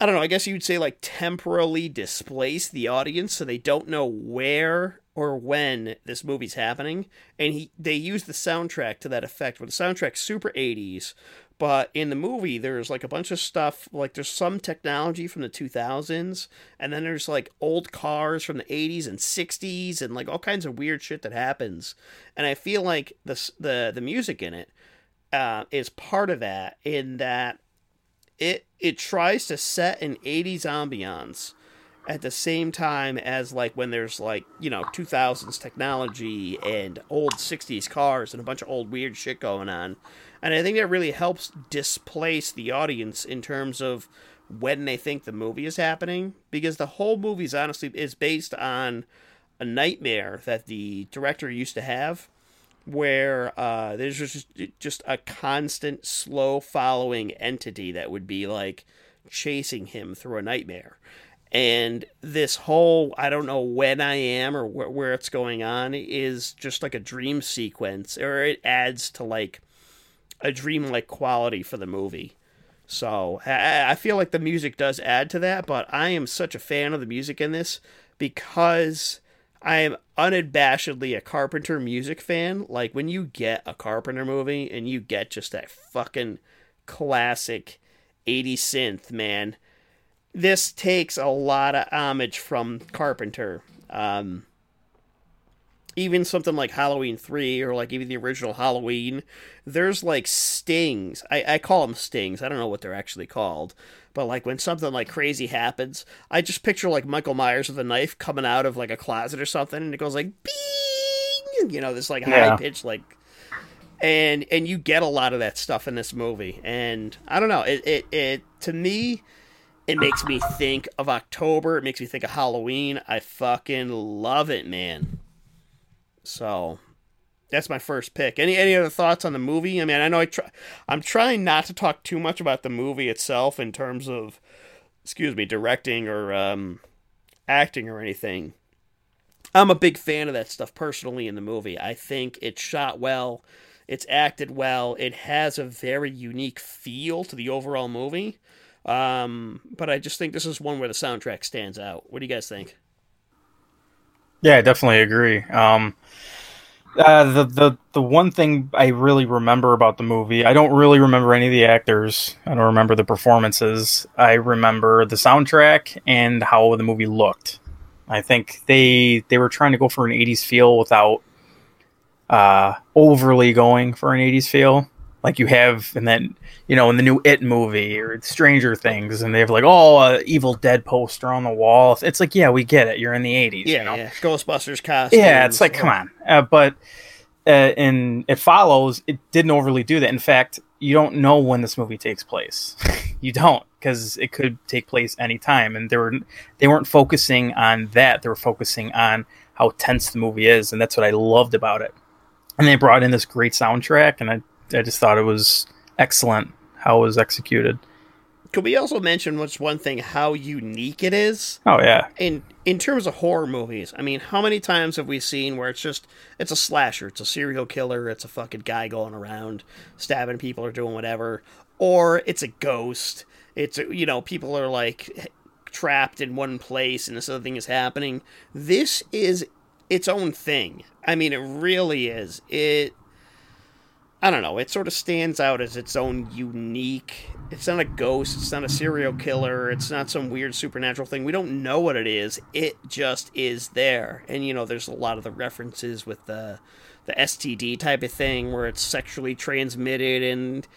I don't know, I guess you'd say like temporally displace the audience so they don't know where or when this movie's happening. And he they use the soundtrack to that effect, where the soundtrack's super 80s, but in the movie there's like a bunch of stuff, like there's some technology from the 2000s, and then there's like old cars from the 80s and 60s, and like all kinds of weird shit that happens. And I feel like the the the music in it uh, is part of that, in that it it tries to set an 80s ambiance at the same time as like when there's like you know 2000s technology and old 60s cars and a bunch of old weird shit going on and i think that really helps displace the audience in terms of when they think the movie is happening because the whole movie is honestly is based on a nightmare that the director used to have where uh, there's just just a constant slow following entity that would be like chasing him through a nightmare. And this whole i don't know when i am or wh- where it's going on is just like a dream sequence or it adds to like a dreamlike quality for the movie so I, I feel like the music does add to that but i am such a fan of the music in this because I am unabashedly a Carpenter music fan. Like when you get a Carpenter movie and you get just that fucking classic 80 synth, man. This takes a lot of homage from Carpenter. Um, even something like Halloween 3 or like even the original Halloween, there's like stings. I, I call them stings. I don't know what they're actually called. But like when something like crazy happens, I just picture like Michael Myers with a knife coming out of like a closet or something and it goes like bing, you know, this like high Yeah. pitch like and and you get a lot of that stuff in this movie. And I don't know, it it, it to me it makes me think of October. It makes me think of Halloween. I fucking love it, man. So that's my first pick. Any any other thoughts on the movie? I mean, I know I try, I'm trying not to talk too much about the movie itself in terms of, excuse me, directing or um, acting or anything. I'm a big fan of that stuff personally in the movie. I think it's shot well, it's acted well, it has a very unique feel to the overall movie. Um, but I just think this is one where the soundtrack stands out. What do you guys think? Yeah, I definitely agree. Um, uh, the the the one thing I really remember about the movie, I don't really remember any of the actors. I don't remember the performances. I remember the soundtrack and how the movie looked. I think they they were trying to go for an '80s feel without uh, overly going for an '80s feel, like you have, and then you know in the new It movie or Stranger Things, and they have like oh, Evil Dead poster on the wall. It's like yeah, we get it. You're in the '80s. Yeah, you know? yeah. Ghostbusters costume. Yeah, it's like, come on. Uh, but uh, in It Follows, it didn't overly do that. In fact, you don't know when this movie takes place. you don't. because it could take place anytime, and they were they weren't focusing on that. They were focusing on how tense the movie is, and that's what I loved about it. And they brought in this great soundtrack, and I I just thought it was excellent how it was executed. Could we also mention what's one thing how unique it is? Oh yeah, in in terms of horror movies, I mean, how many times have we seen where it's just it's a slasher, it's a serial killer, it's a fucking guy going around stabbing people or doing whatever, or it's a ghost. It's you know people are like trapped in one place and this other thing is happening. This is its own thing. I mean, it really is. It I don't know. It sort of stands out as its own unique. It's not a ghost. It's not a serial killer. It's not some weird supernatural thing. We don't know what it is. It just is there. And you know, there's a lot of the references with the the STD type of thing where it's sexually transmitted and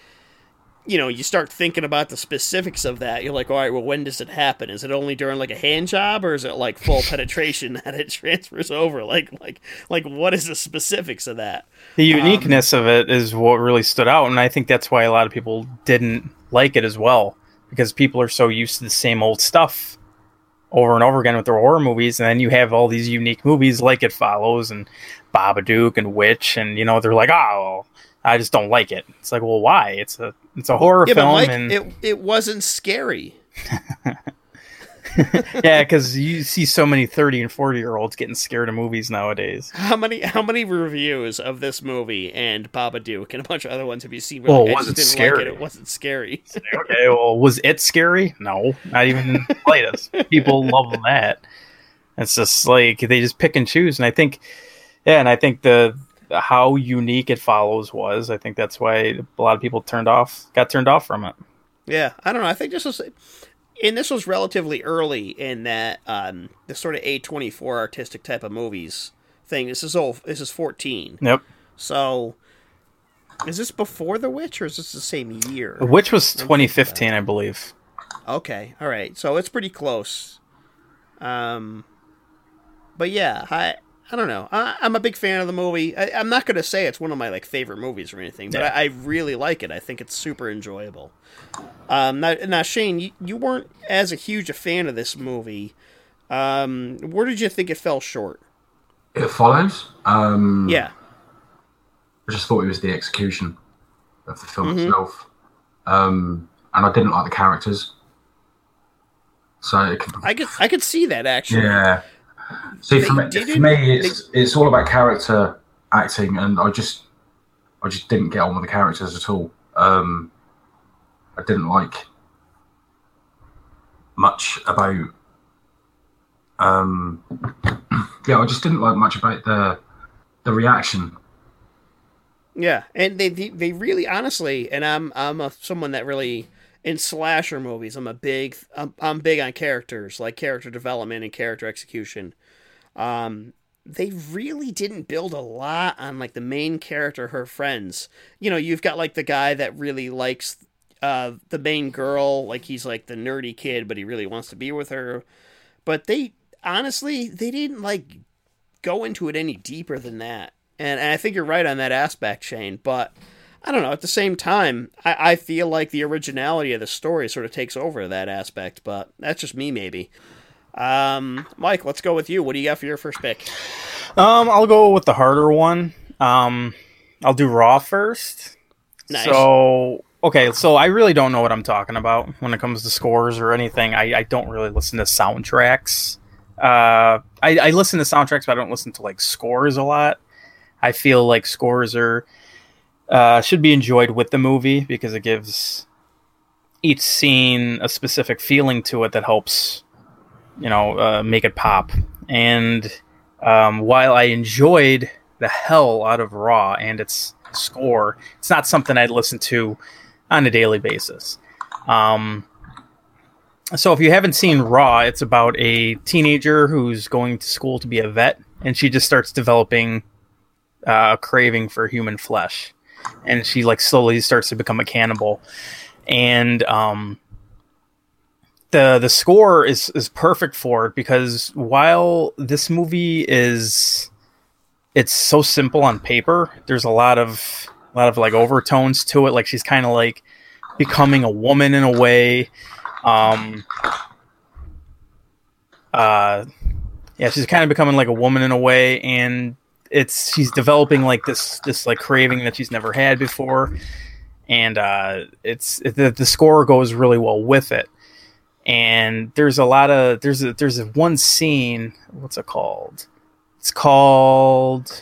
you know, you start thinking about the specifics of that. You're like, all right, well, when does it happen? Is it only during like a hand job, or is it like full penetration that it transfers over? Like, like, like, what is the specifics of that? The uniqueness um, of it is what really stood out, and I think that's why a lot of people didn't like it as well, because people are so used to the same old stuff over and over again with their horror movies, and then you have all these unique movies like It Follows and Babadook and Witch, and you know they're like, oh, I just don't like it. It's like, well, why? It's a it's a horror yeah, film, Mike, and it it wasn't scary. yeah, because you see so many thirty and forty year olds getting scared of movies nowadays. How many how many reviews of this movie and Babadook and a bunch of other ones have you seen? Well, like, it scary? Like it. it. wasn't scary. okay, well, was it scary? No, not even the slightest. People love that. It's just like they just pick and choose, and I think, yeah, and I think the how unique it follows was. I think that's why a lot of people turned off, got turned off from it. Yeah, I don't know. I think this was, and this was relatively early in that um, the sort of A twenty four artistic type of movies thing. This is old. This is fourteen. Yep. So, is this before The Witch or is this the same year? The Witch was twenty fifteen, I believe. Okay, all right. So it's pretty close. Um, but yeah, I I don't know. I, am a big fan of the movie. I, am not going to say it's one of my like favorite movies or anything, but yeah. I, I, really like it. I think it's super enjoyable. Um, now, now Shane, you, you weren't as a huge a fan of this movie. Um, where did you think it fell short? It follows. Um, yeah. I just thought it was the execution of the film mm-hmm. itself, um, and I didn't like the characters. So could, I could I could see that actually. Yeah. See, for me, for me, it's it's all about character acting, and I just I just didn't get on with the characters at all. Um, I didn't like much about. Um, yeah, I just didn't like much about the the reaction. Yeah, and they they really honestly, and I'm I'm a, someone that really in slasher movies, I'm a big I'm, I'm big on characters, like character development and character execution. Um, they really didn't build a lot on like the main character, her friends. You know, you've got like the guy that really likes uh, the main girl, like he's like the nerdy kid, but he really wants to be with her. But they honestly, they didn't like go into it any deeper than that. And, and I think you're right on that aspect, Shane. But I don't know. At the same time, I, I feel like the originality of the story sort of takes over that aspect, but that's just me, maybe. Um, Mike, let's go with you. What do you got for your first pick? Um, I'll go with the harder one. Um, I'll do Raw first. Nice. So, okay, so I really don't know what I'm talking about when it comes to scores or anything. I, I don't really listen to soundtracks. Uh, I, I listen to soundtracks, but I don't listen to like scores a lot. I feel like scores are uh, should be enjoyed with the movie because it gives each scene a specific feeling to it that helps, you know, uh, make it pop. And um, while I enjoyed the hell out of Raw and its score, it's not something I'd listen to on a daily basis. Um, so if you haven't seen Raw, it's about a teenager who's going to school to be a vet, and she just starts developing uh, a craving for human flesh and she like slowly starts to become a cannibal. And um, the the score is is perfect for it because while this movie is it's so simple on paper, there's a lot of a lot of like overtones to it. Like she's kind of like becoming a woman in a way. Um, uh, yeah, she's kind of becoming like a woman in a way, and it's she's developing like this this like craving that she's never had before, and uh, it's the the score goes really well with it. And there's a lot of there's a there's a one scene. What's it called? It's called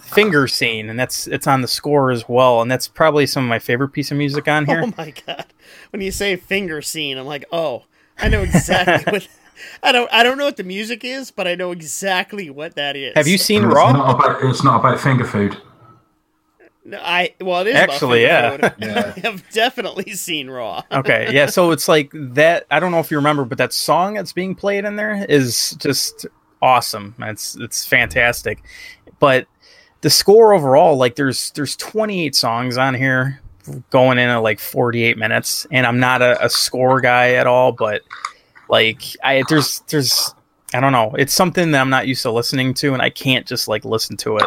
finger scene, and that's it's on the score as well, and that's probably some of my favorite piece of music on here. Oh my god! When you say finger scene, I'm like, oh, I know exactly what. I don't. I don't know what the music is, but I know exactly what that is. Have you seen And Raw? It's not about it's not about finger food. No, I well, it is about Actually, finger yeah. food. Yeah. I have definitely seen Raw. okay, yeah. So it's like that. I don't know if you remember, but that song that's being played in there is just awesome. It's it's fantastic. But the score overall, like there's there's 28 songs on here, going in at like 48 minutes, and I'm not a, a score guy at all, but like I there's there's I don't know. It's something that I'm not used to listening to, and I can't just like listen to it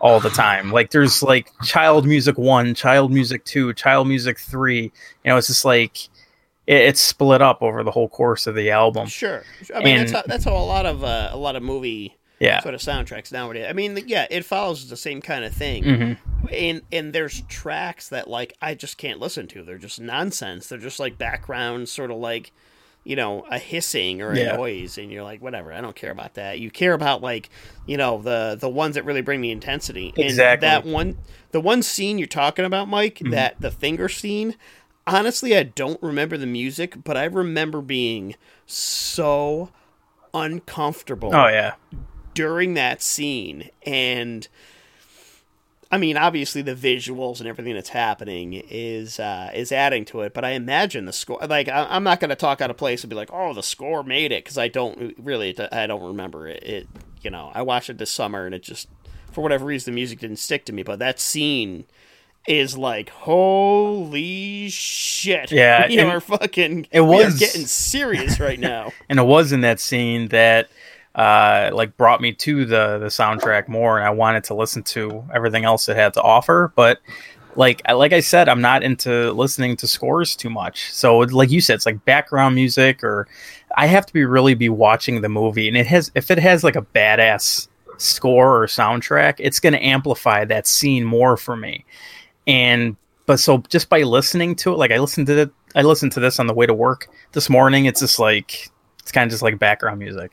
all the time. Like there's like child music one, child music two, child music three. You know, it's just like it, it's split up over the whole course of the album. Sure. I mean, that's how, that's how a lot of uh, a lot of movie Yeah. sort of soundtracks nowadays. I mean, yeah, it follows the same kind of thing. hmm And and there's tracks that like I just can't listen to. They're just nonsense. They're just like background, sort of like you know a hissing or a Yeah. noise, and you're like, whatever. I don't care about that. You care about like you know the the ones that really bring the intensity. Exactly. And that one, the one scene you're talking about, Mike, Mm-hmm. that the finger scene. Honestly, I don't remember the music, but I remember being so uncomfortable Oh yeah. during that scene and I mean, obviously the visuals and everything that's happening is uh, is adding to it, but I imagine the score. Like, I, I'm not going to talk out of place and be like, "Oh, the score made it," because I don't really, I don't remember it. It, you know, I watched it this summer and it just, for whatever reason, the music didn't stick to me. But that scene is like, holy shit! Yeah, you are fucking. it was- getting serious right now. And it was in that scene that uh like brought me to the the soundtrack more and I wanted to listen to everything else it had to offer, but like I- like I said, I'm not into listening to scores too much. So like you said, it's like background music or I have to be really be watching the movie and it has if it has like a badass score or soundtrack, it's going to amplify that scene more for me. And but so just by listening to it, like I listened to it, I listened to this on the way to work this morning. It's just like it's kind of just like background music.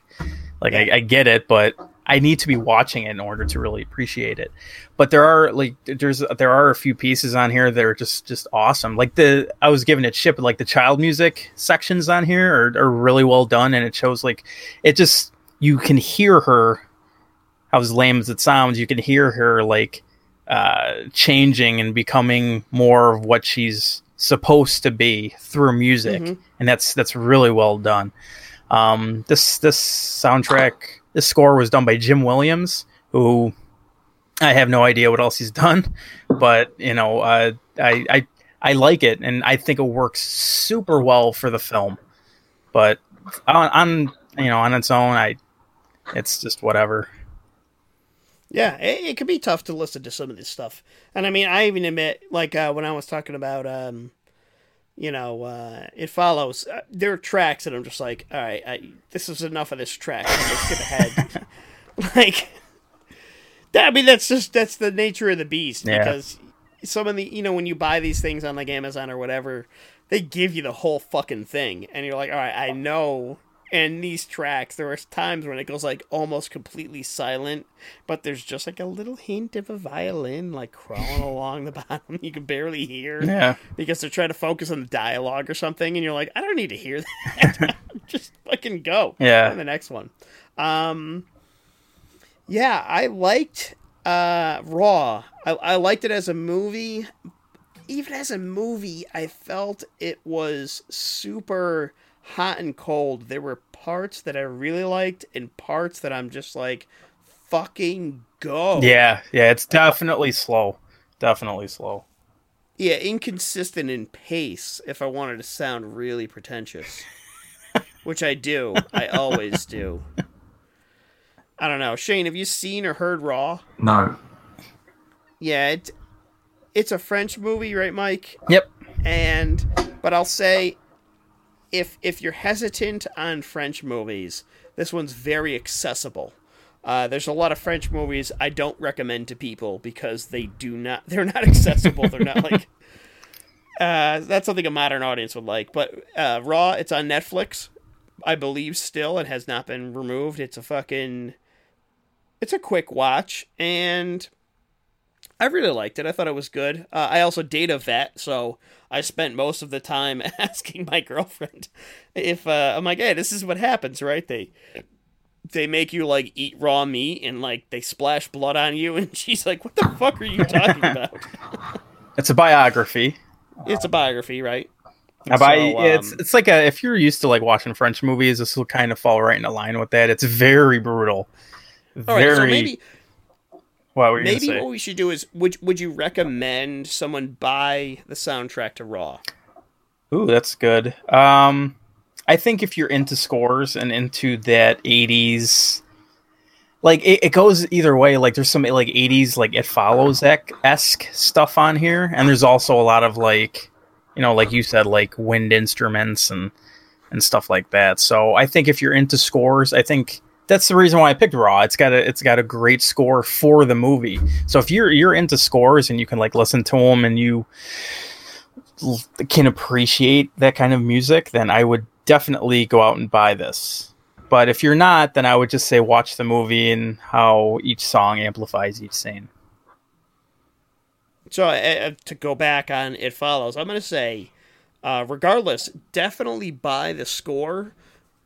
Like I, I get it, but I need to be watching it in order to really appreciate it. But there are like there's there are a few pieces on here that are just just awesome. Like the I was giving it shit, but like the child music sections on here are, are really well done, and it shows like it just you can hear her. How as lame as it sounds, you can hear her like uh, changing and becoming more of what she's supposed to be through music, Mhm. and that's that's really well done. Um, this this soundtrack, this score was done by Jim Williams, who I have no idea what else he's done, but you know, uh, I I I like it, and I think it works super well for the film. But on, on you know on its own, I it's just whatever. Yeah, it, it could be tough to listen to some of this stuff. And I mean, I even admit, like uh, when I was talking about, um, you know, uh, it follows. Uh, there are tracks that I'm just like, all right, I, this is enough of this track. Let's skip ahead. like, that, I mean, that's just that's the nature of the beast Yeah. because some of the, you know, when you buy these things on like Amazon or whatever, they give you the whole fucking thing, and you're like, all right, I know. And these tracks, there are times when it goes like almost completely silent, but there's just like a little hint of a violin like crawling along the bottom you can barely hear Yeah, because they're trying to focus on the dialogue or something and you're like i don't need to hear that. Just fucking go. Yeah. the next one. Um yeah i liked uh raw. I, I liked it as a movie. Even as a movie i felt it was super hot and cold there were parts that i really liked and parts that i'm just like fucking go yeah, yeah. It's definitely slow. Definitely slow. Yeah, inconsistent in pace if I wanted to sound really pretentious. Which I do. I always do. I don't know. Shane, have you seen or heard Raw? No. Yeah, it, it's a French movie, right, Mike? Yep. And but I'll say if if you're hesitant on French movies, this one's very accessible. Uh, there's a lot of French movies I don't recommend to people because they do not they're not accessible. they're not like uh, that's something a modern audience would like. But uh, Raw, it's on Netflix, I believe. Still, it has not been removed. It's a fucking it's a quick watch and I really liked it. I thought it was good. Uh, I also date a vet, so I spent most of the time asking my girlfriend if uh, I'm like, "Hey, this is what happens, right?" They they make you like eat raw meat and like they splash blood on you, and she's like, "What the fuck are you talking about?" It's a biography. it's a biography, right? I- So, it's um, it's like a if you're used to like watching French movies, this will kind of fall right into line with that. It's very brutal. All right, Very. so maybe what were you maybe say? what we should do is would would you recommend someone buy the soundtrack to Raw? Ooh, that's good. Um, I think if you're into scores and into that '80s, like it, it goes either way. Like there's some like '80s like it follows esque stuff on here, and there's also a lot of like, you know, like you said, like wind instruments and and stuff like that. So I think if you're into scores, I think that's the reason why I picked Raw. It's got a it's got a great score for the movie. So if you're you're into scores and you can like listen to them and you can appreciate that kind of music, then I would definitely go out and buy this. But if you're not, then I would just say watch the movie and how each song amplifies each scene. So uh, to go back on It Follows, I'm going to say, uh, regardless, definitely buy the score,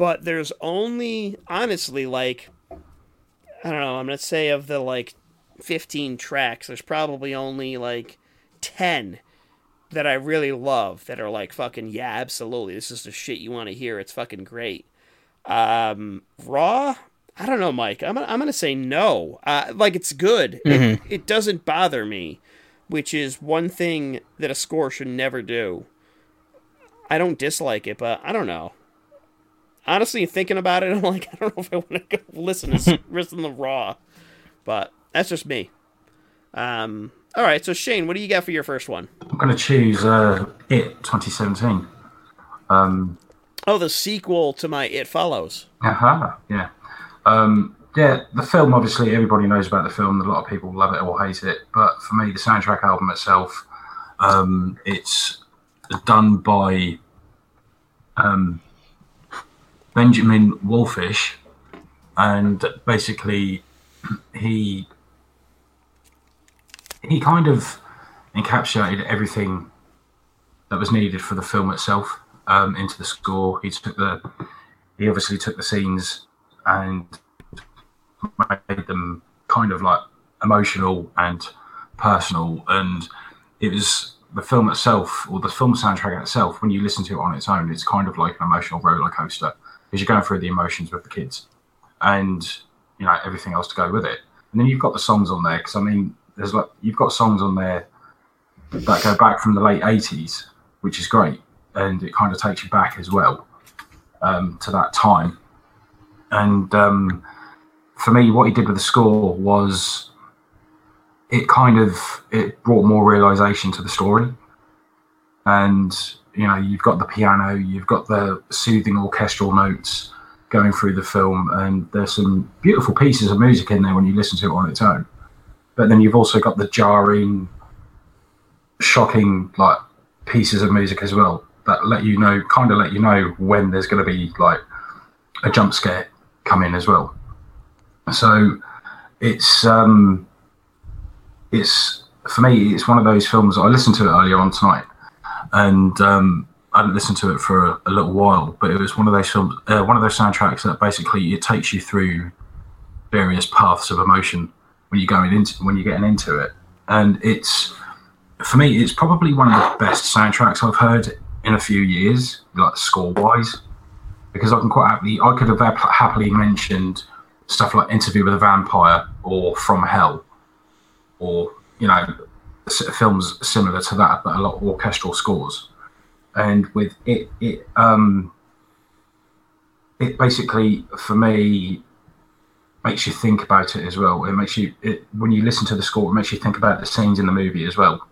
but there's only, honestly, like, I don't know, I'm going to say of the, like, 15 tracks, there's probably only, like, 10 that I really love that are like, fucking, yeah, absolutely, this is the shit you want to hear. It's fucking great. Um, Raw, I don't know, Mike. I'm gonna, I'm gonna say no. Uh, like it's good. It, it doesn't bother me, which is one thing that a score should never do. I don't dislike it, but I don't know. Honestly, thinking about it, I'm like, I don't know if I want to go listen to listen to Raw, but that's just me. Um. All right, so Shane, what do you got for your first one? I'm going to choose uh, It 2017. Um, Oh, the sequel to my It Follows. aha, yeah. Um, yeah, the film, obviously, everybody knows about the film. A lot of people love it or hate it. But for me, the soundtrack album itself, um, it's done by um, Benjamin Wallfisch. And basically, he he kind of encapsulated everything that was needed for the film itself um, into the score. He took the he obviously took the scenes and made them kind of like emotional and personal and it was the film itself or the film soundtrack itself when you listen to it on its own it's kind of like an emotional roller coaster because you're going through the emotions with the kids and you know everything else to go with it and then you've got the songs on there because i mean there's like you've got songs on there that go back from the late 80s which is great and it kind of takes you back as well um, to that time. And um, for me, what he did with the score was it kind of it brought more realization to the story. And you know, you've got the piano, you've got the soothing orchestral notes going through the film, and there's some beautiful pieces of music in there when you listen to it on its own. But then you've also got the jarring, shocking like pieces of music as well that let you know, kind of let you know when there's going to be like a jump scare come in as well. So it's um, it's for me, it's one of those films. I listened to it earlier on tonight, and um, I didn't listen to it for a, a little while, but it was one of those uh, one of those soundtracks that basically it takes you through various paths of emotion when you're going into when you're getting into it, and it's for me, it's probably one of the best soundtracks I've heard in a few years, like score wise, because I can quite happily, I could have happily mentioned stuff like Interview with a Vampire or From Hell, or you know, films similar to that, but a lot of orchestral scores. And with it, it um, it basically for me makes you think about it as well. It makes you it when you listen to the score, it makes you think about the scenes in the movie as well,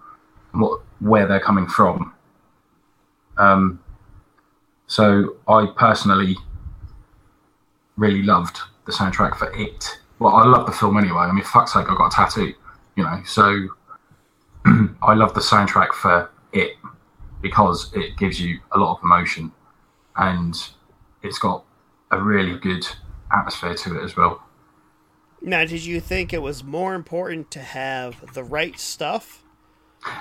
what where they're coming from. Um, So I personally really loved the soundtrack for it. Well, I love the film anyway. I mean, fuck's sake, I got a tattoo, you know. So I love the soundtrack for it because it gives you a lot of emotion and it's got a really good atmosphere to it as well. Now, did you think it was more important to have the right stuff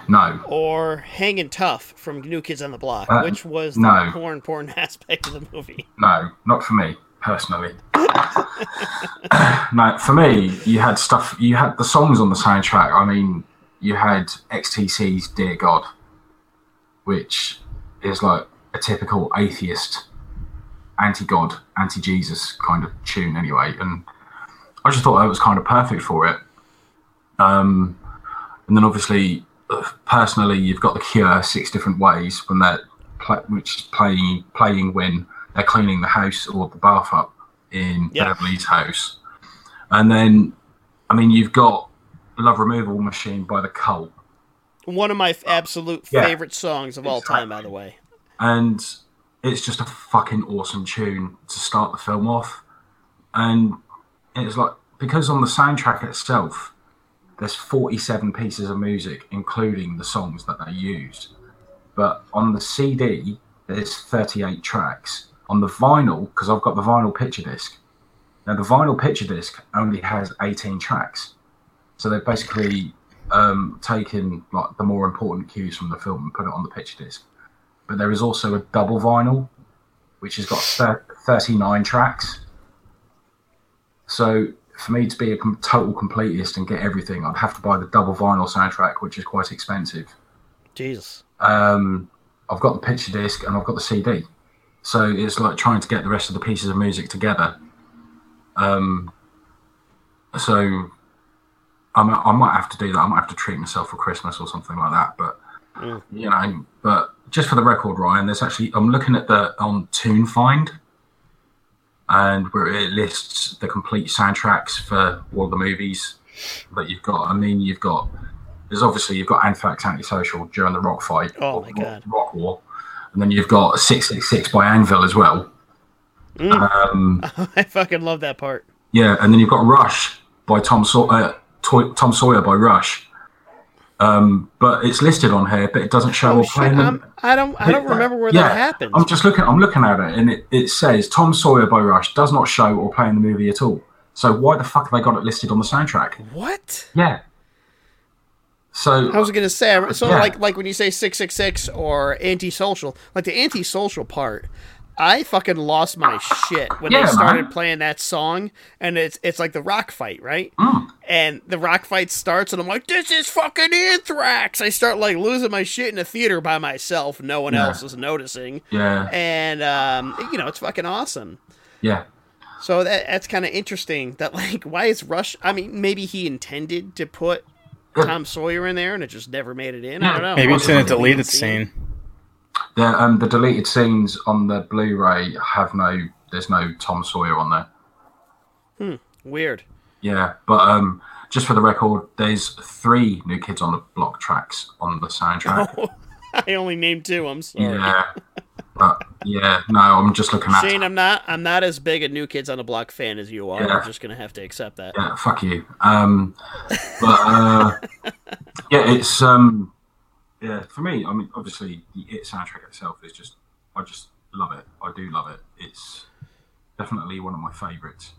No, or hanging tough from New Kids on the Block? Uh, Which was the no. more important aspect of the movie? no, not for me personally. no, for me, you had stuff. You had the songs on the soundtrack. I mean, you had XTC's "Dear God," which is like a typical atheist, anti-God, anti-Jesus kind of tune, anyway. And I just thought that was kind of perfect for it. Um, and then obviously, uh, personally, you've got the Cure six different ways when they're which is playing playing when they're cleaning the house or the bath up in Yeah. Beverly's house. And then, I mean, you've got Love Removal Machine by the Cult. One of my f- absolute Yeah. favorite songs of all time, by the way. and it's just a fucking awesome tune to start the film off. And it's like because on the soundtrack itself, there's 47 pieces of music, including the songs that they used. But on the CD, there's 38 tracks. On the vinyl, because I've got the vinyl picture disc. Now the vinyl picture disc only has 18 tracks, so they've basically um, taken like the more important cues from the film and put it on the picture disc but there is also a double vinyl, which has got thir- 39 tracks. So for me to be a com- total completist and get everything, I'd have to buy the double vinyl soundtrack, which is quite expensive. Jesus. Um, I've got the picture disc and I've got the CD. So it's like trying to get the rest of the pieces of music together. Um, so I might, I might have to do that. I might have to treat myself for Christmas or something like that. But Mm. you know, but just for the record, Ryan, there's actually I'm looking at the on Tunefind, and where it lists the complete soundtracks for all the movies that you've got. I mean, you've got there's obviously you've got Anthrax Antisocial during the rock fight, Oh my rock- God. rock war, and then you've got Six Six Six by Anvil as well. Um, I fucking love that part. yeah, and then you've got Rush by Tom Saw- uh, Toy- Tom Sawyer by Rush. Um, but it's listed on here, but it doesn't show Oh or shit! I'm, don't. I don't remember where Yeah, that happened. I'm just looking. I'm looking at it, and it, it says Tom Sawyer by Rush does not show or play in the movie at all. So why the fuck have they got it listed on the soundtrack? What? Yeah. So I was gonna say, so Yeah. like like when you say six six six or antisocial, like the antisocial part, I fucking lost my shit when Yeah, they started man. playing that song, and it's it's like the rock fight, right? Mm. And the rock fight starts, and I'm like, this is fucking Anthrax. I start like losing my shit in the theater by myself. No one Yeah. else is noticing, yeah, and um, you know it's fucking awesome. yeah, So that that's kind of interesting. That like, why is Rush? I mean, maybe he intended to put Tom Sawyer in there, and it just never made it in. I don't know. Maybe it's in a deleted deleted scene. The um, the deleted scenes on the Blu-ray have no. There's no Tom Sawyer on there. Hmm. Weird. Yeah, but um, just for the record, there's three New Kids on the Block tracks on the soundtrack. I only named two. I'm sorry. yeah, but yeah, no, I'm just looking at. Shane, I'm not. I'm not as big a New Kids on the Block fan as you are. Yeah. I'm just gonna have to accept that. Yeah, fuck you. Um, but uh, yeah, it's um, yeah. For me, I mean, obviously, the It soundtrack itself is just, I just love it. I do love it. It's definitely one of my favourites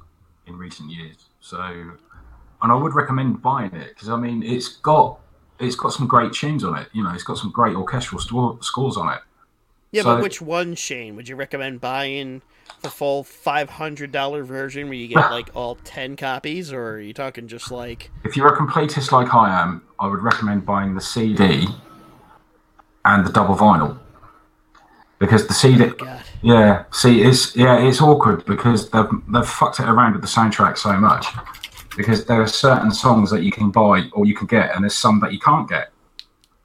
in recent years. So, and I would recommend buying it because I mean, it's got it's got some great tunes on it. You know, it's got some great orchestral sto- scores on it. Yeah, So- but which one, Shane? Would you recommend buying the full five hundred dollar version where you get like all ten copies, or are you talking just like? If you're a completist like I am, I would recommend buying the CD and the double vinyl because the CD. God. Yeah, see, it's yeah, it's awkward because they've they've fucked it around with the soundtrack so much because there are certain songs that you can buy or you can get, and there's some that you can't get.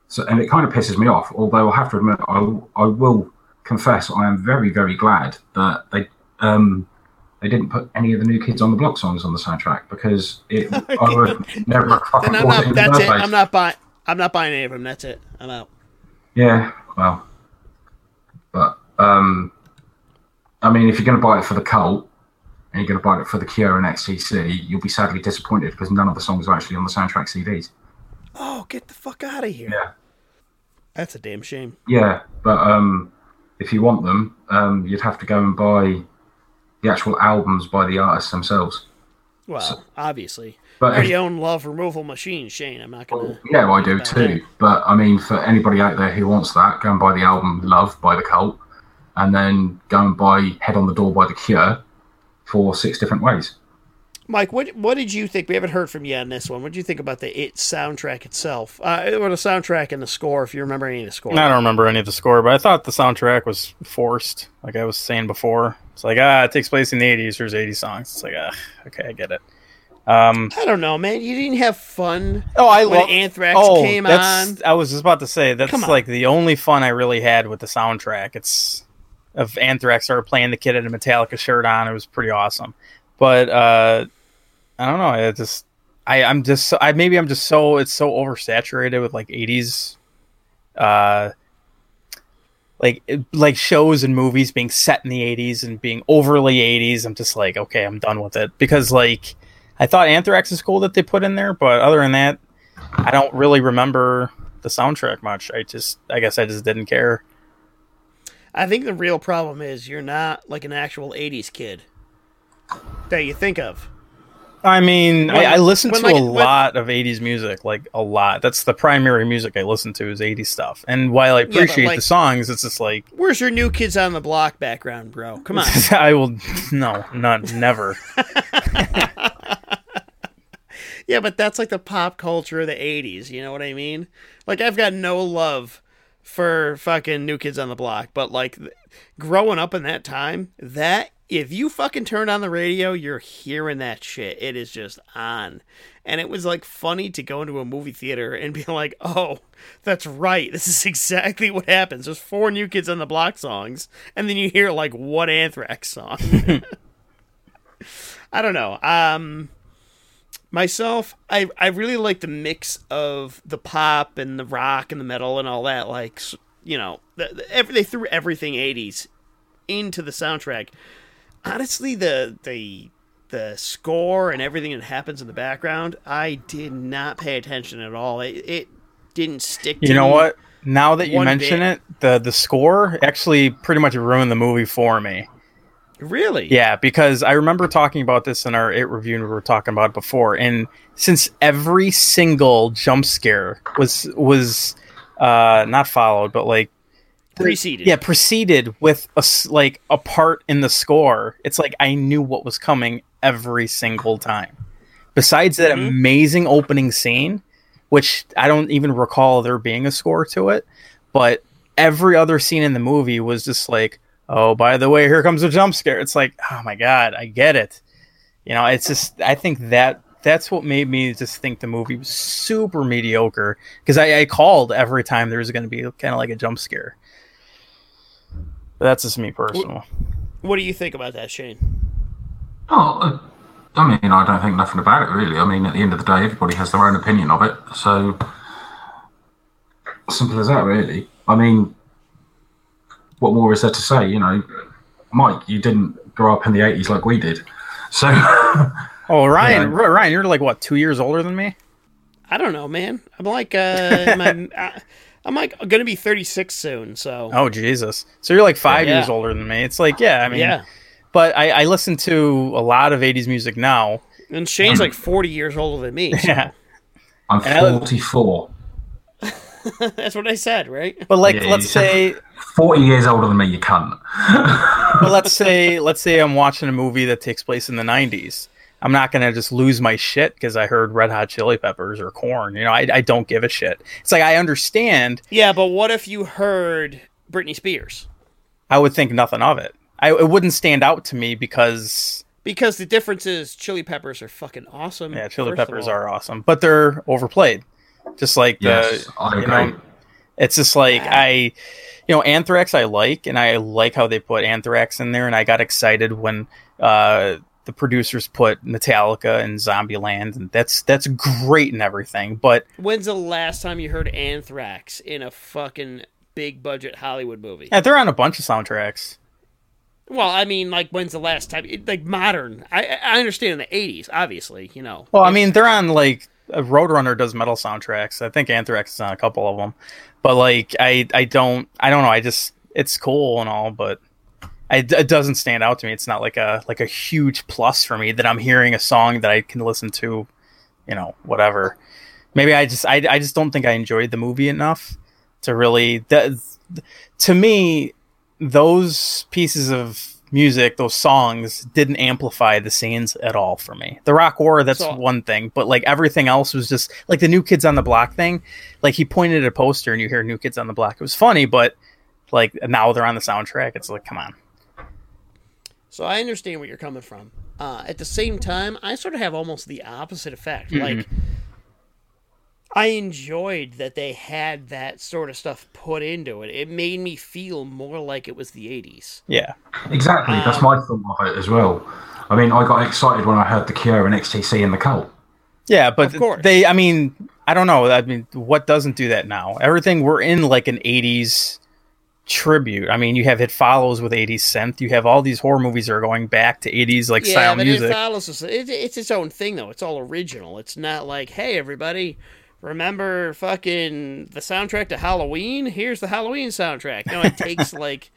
So, and it kind of pisses me off. Although I have to admit, I I will confess, I am very very glad that they um they didn't put any of the new Kids on the Block songs on the soundtrack because it I would never fucking bought it not. in the That's first it. place. I'm not buying. I'm not buying any of them. That's it. I'm out. Yeah, well, but um, I mean, if you're going to buy it for the cult and you're going to buy it for the Cure and XTC, you'll be sadly disappointed because none of the songs are actually on the soundtrack CDs. Oh, get the fuck out of here! Yeah. That's a damn shame. Yeah, but um, if you want them, um, you'd have to go and buy the actual albums by the artists themselves. Well, obviously, But I if, own Love Removal Machine, Shane. I'm not gonna. yeah, well, I do too. then. But I mean, for anybody out there who wants that, go and buy the album "Love" by the Cult, and then go and buy "Head on the Door" by the Cure for six different ways. Mike, what what did you think? We haven't heard from you on this one. What did you think about the It soundtrack itself, uh, or the soundtrack and the score? If you remember any of the score, I don't remember any of the score, but I thought the soundtrack was forced. Like I was saying before, it's like ah, it takes place in the '80s. There's 80 songs. It's like ah, okay, I get it. Um, I don't know, man. You didn't have fun oh, I when love Anthrax oh, came that's, on. I was just about to say that's like the only fun I really had with the soundtrack. It's of Anthrax started playing the kid had a Metallica shirt on. It was pretty awesome. But uh, I don't know. I just I I'm just so- I maybe I'm just so it's so oversaturated with like 80s uh like like shows and movies being set in the 80s and being overly 80s. I'm just like okay, I'm done with it because like I thought Anthrax is cool that they put in there, but other than that, I don't really remember the soundtrack much. I just, I guess I just didn't care. I think the real problem is you're not like an actual '80s kid that you think of. I mean, When- I, I listen to like, a when- lot of '80s music, like a lot. That's the primary music I listen to is '80s stuff. And while I appreciate like- the songs, it's just like Where's your new Kids on the Block background, bro? Come on. I will no, not never. Yeah, but that's like the pop culture of the 80s, you know what I mean? Like I've got no love for fucking New Kids on the Block, but like th- growing up in that time, that if you fucking turn on the radio, you're hearing that shit. It is just on. And it was like funny to go into a movie theater and be like, "Oh, that's right. This is exactly what happens. There's four New Kids on the Block songs, and then you hear like one Anthrax song." I don't know. Um myself i i really like the mix of the pop and the rock and the metal and all that like you know the, the, every, they threw everything 80s into the soundtrack honestly the the the score and everything that happens in the background i did not pay attention at all it, it didn't stick to You know what? Now that you mention bit. it, the the score actually pretty much ruined the movie for me. Really Yeah, because I remember talking about this in our it review and we were talking about it before. And since every single jump scare was was uh not followed, but like preceded yeah, preceded with a like a part in the score, it's like I knew what was coming every single time. Besides that Mhm. amazing opening scene, which I don't even recall there being a score to it, but every other scene in the movie was just like, oh, by the way, here comes a jump scare. It's like, oh my god, I get it. You know, it's just I think that that's what made me just think the movie was super mediocre because I, I called every time there was going to be kind of like a jump scare. But that's just me personal. what do you think about that shane Oh, uh, I mean, I don't think nothing about it really. I mean, at the end of the day, everybody has their own opinion of it. So simple as that, really. I mean, what more is there to say? You know, Mike, you didn't grow up in the '80s like we did, so Oh, Ryan, Yeah. R- Ryan, you're like what two years older than me? i don't know man i'm like uh my, I- i'm like gonna be 36 soon so Oh Jesus! So you're like five Yeah. years older than me. It's like yeah, I mean, yeah But I, I listen to a lot of '80s music now. And Shane's like 40 years older than me. so Yeah, I'm 44. That's what I said, right? but like Yeah, let's say 40 years older than me, you cunt. but let's say let's say I'm watching a movie that takes place in the '90s. I'm not gonna just lose my shit because I heard Red Hot Chili Peppers or Korn. You know, I, I don't give a shit. It's like I understand. Yeah, but what if you heard Britney Spears? I would think nothing of it. I it wouldn't stand out to me because Because the difference is Chili Peppers are fucking awesome. yeah, Chili Peppers are awesome, but they're overplayed. Just like Yes, the, I you agree. know, It's just like I, you know, Anthrax I like, and I like how they put Anthrax in there, and I got excited when uh, the producers put Metallica and Zombieland, and that's that's great and everything. But When's the last time you heard Anthrax in a fucking big budget Hollywood movie? yeah, they're on a bunch of soundtracks. Well, I mean, like, when's the last time? It, like, modern. I I understand in the '80s, obviously. You know. Well, I mean, they're on like Roadrunner does metal soundtracks. I think Anthrax is on a couple of them, but like I I don't I don't know. I just it's cool and all, but I, it doesn't stand out to me. It's not like a like a huge plus for me that I'm hearing a song that I can listen to, you know, whatever. Maybe I just I, I just don't think I enjoyed the movie enough to really that to me those pieces of music, those songs didn't amplify the scenes at all for me. The Rock War, that's So- one thing, but like everything else was just like the New Kids on the Block thing. Like he pointed at a poster and you hear New Kids on the Block. It was funny, but like now they're on the soundtrack. It's like, come on. So I understand where you're coming from. Uh, at the same time, I sort of have almost the opposite effect. Like, I enjoyed that they had that sort of stuff put into it. It made me feel more like it was the '80s. Yeah. Exactly. That's um, my thought of it as well. I mean, I got excited when I heard the Cure and XTC and the Cult. Yeah, but they I mean, I don't know. I mean, what doesn't do that now? Everything we're in like an 80s tribute. I mean, you have It Follows with 80s synth. You have all these horror movies that are going back to 80s like yeah, style but music. it follows. us- It, it's its own thing, though. It's all original. It's not like, hey, everybody, remember fucking the soundtrack to Halloween? Here's the Halloween soundtrack. No, it takes like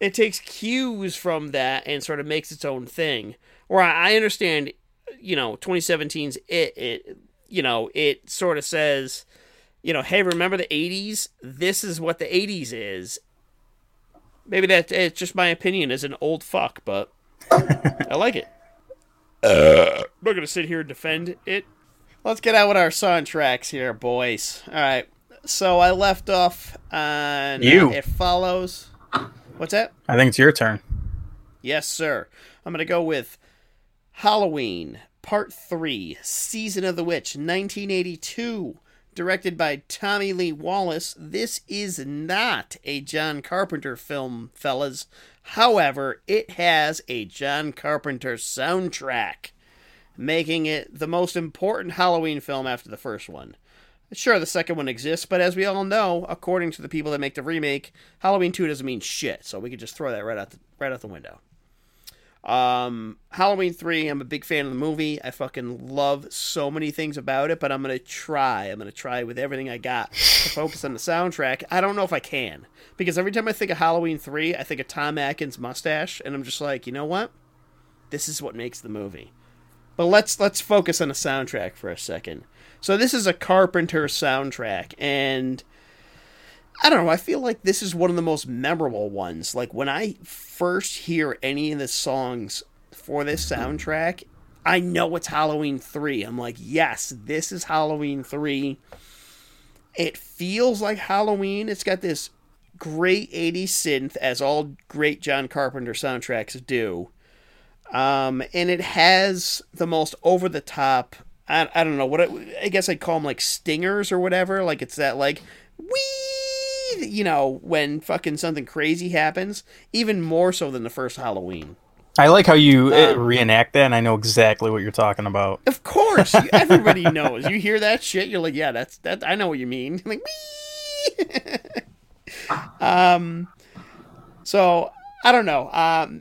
it takes cues from that and sort of makes its own thing. Where I understand, you know, 2017's it, it, you know, it sort of says, you know, hey, remember the 80s? This is what the 80s is. Maybe that it's just my opinion as an old fuck, but I like it. Uh, I'm not gonna sit here and defend it. Let's get out with our soundtracks here, boys. All right. So I left off on uh, You. It Follows. What's that? I think it's your turn. Yes, sir. I'm gonna go with Halloween Part Three, Season of the Witch, 1982, directed by Tommy Lee Wallace. This is not a John Carpenter film, fellas. However, it has a John Carpenter soundtrack, making it the most important Halloween film after the first one. Sure, the second one exists, but as we all know, according to the people that make the remake, Halloween 2 doesn't mean shit, so we could just throw that right out the, right out the window. Um, Halloween 3, I'm a big fan of the movie. I fucking love so many things about it, but I'm going to try. I'm going to try with everything I got to focus on the soundtrack. I don't know if I can, because every time I think of Halloween 3, I think of Tom Atkins' mustache, and I'm just like, you know what? This is what makes the movie. But let's let's focus on the soundtrack for a second. So this is a Carpenter soundtrack, and I don't know. I feel like this is one of the most memorable ones. Like when I first hear any of the songs for this soundtrack, I know it's Halloween 3. I'm like, yes, this is Halloween 3. It feels like Halloween. It's got this great 80s synth, as all great John Carpenter soundtracks do. Um, and it has the most over the top. I, I don't know what it, I guess I'd call them like stingers or whatever. Like it's that like wee, you know, when fucking something crazy happens. Even more so than the first Halloween. I like how you Um, reenact that, and I know exactly what you're talking about. Of course, everybody knows. You hear that shit, you're like, yeah, that's that. I know what you mean. like, um, so I don't know. Um,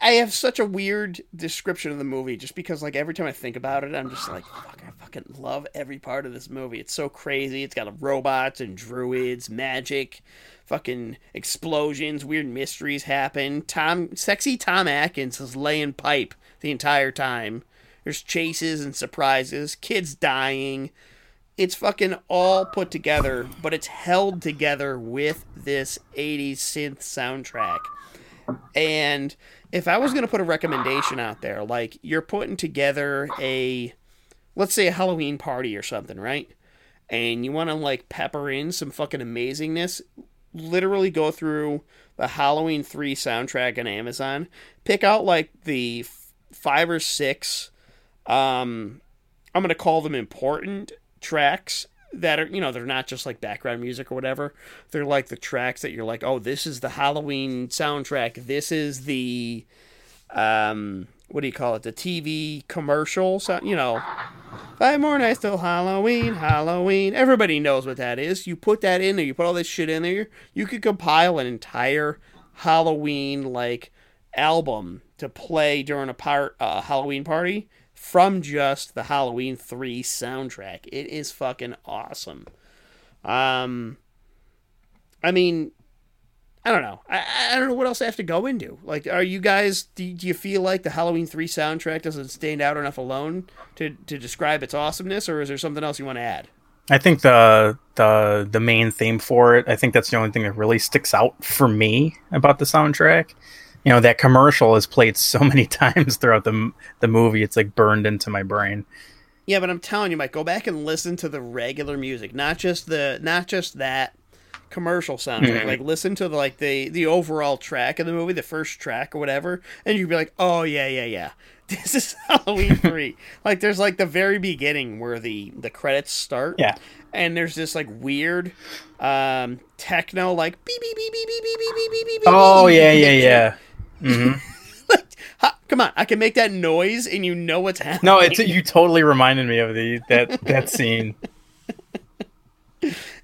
I have such a weird description of the movie just because, like, every time I think about it, I'm just like, fuck, I fucking love every part of this movie. It's so crazy. It's got robots and druids, magic, fucking explosions, weird mysteries happen. Tom, sexy Tom Atkins is laying pipe the entire time. There's chases and surprises, kids dying. It's fucking all put together, but it's held together with this 80s synth soundtrack. And if I was going to put a recommendation out there, like you're putting together a, let's say a Halloween party or something, right? And you want to like pepper in some fucking amazingness, literally go through the Halloween 3 soundtrack on Amazon, pick out like the f- five or six, um, I'm going to call them important tracks that are you know they're not just like background music or whatever. They're like the tracks that you're like oh this is the halloween soundtrack. This is the um what do you call it? The tv commercial so you know. Five more nights till halloween halloween. Everybody knows what that is. You put that in there. You put all this shit in there. You could compile an entire Halloween like album to play during a part uh, Halloween party from just the Halloween 3 soundtrack. It is fucking awesome. Um I mean I don't know. I, I don't know what else I have to go into. Like, are you guys? Do, do you feel like the Halloween three soundtrack doesn't stand out enough alone to to describe its awesomeness, or is there something else you want to add? I think the the the main theme for it. I think that's the only thing that really sticks out for me about the soundtrack. You know, that commercial is played so many times throughout the the movie. It's like burned into my brain. Yeah, but I'm telling you, Mike, go back and listen to the regular music, not just the not just that commercial soundtrack. Mhm. Like listen to the, like the the overall track of the movie, the first track or whatever, and you'd be like, "Oh yeah, yeah, yeah. This is Halloween 3." like there's like the very beginning where the the credits start. Yeah. And there's this like weird um techno like beep beep beep beep beep beep beep beep beep beep. Oh yeah, yeah, yeah. Hmm Like, ha, come on, I can make that noise and you know what's happening. No, it's you totally reminded me of the that that scene.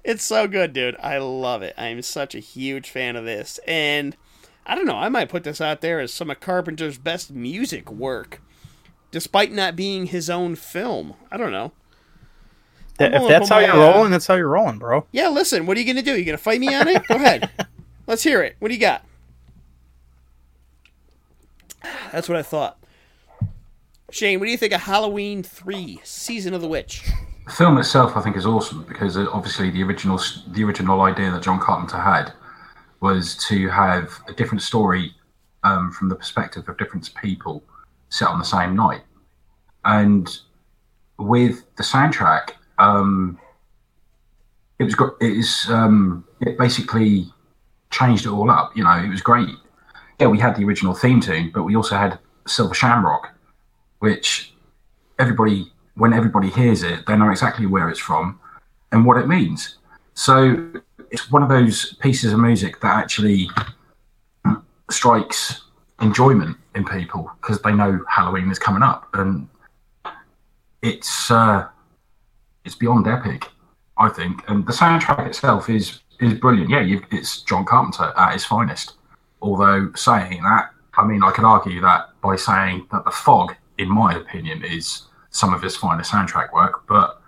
It's so good, dude. I love it. I'm such a huge fan of this. And I don't know, I might put this out there as some of Carpenter's best music work, despite not being his own film. I don't know. I'm if that's how you're uh, rolling, that's how you're rolling, bro. Yeah, listen, what are you going to do? You going to fight me on it? Go ahead. Let's hear it. What do you got? That's what I thought. Shane, what do you think of Halloween 3 Season of the Witch? The film itself, I think, is awesome because uh, obviously the original the original idea that John Carpenter had was to have a different story um, from the perspective of different people set on the same night, and with the soundtrack, um, it was it is um, it basically changed it all up. You know, it was great. Yeah, we had the original theme tune, but we also had Silver Shamrock, which everybody when everybody hears it, they know exactly where it's from and what it means. So it's one of those pieces of music that actually strikes enjoyment in people because they know Halloween is coming up, and it's uh, it's beyond epic, I think. And the soundtrack itself is is brilliant. Yeah, it's John Carpenter at his finest. Although saying that, I mean, I could argue that by saying that the fog, in my opinion, is some of his finest soundtrack work. But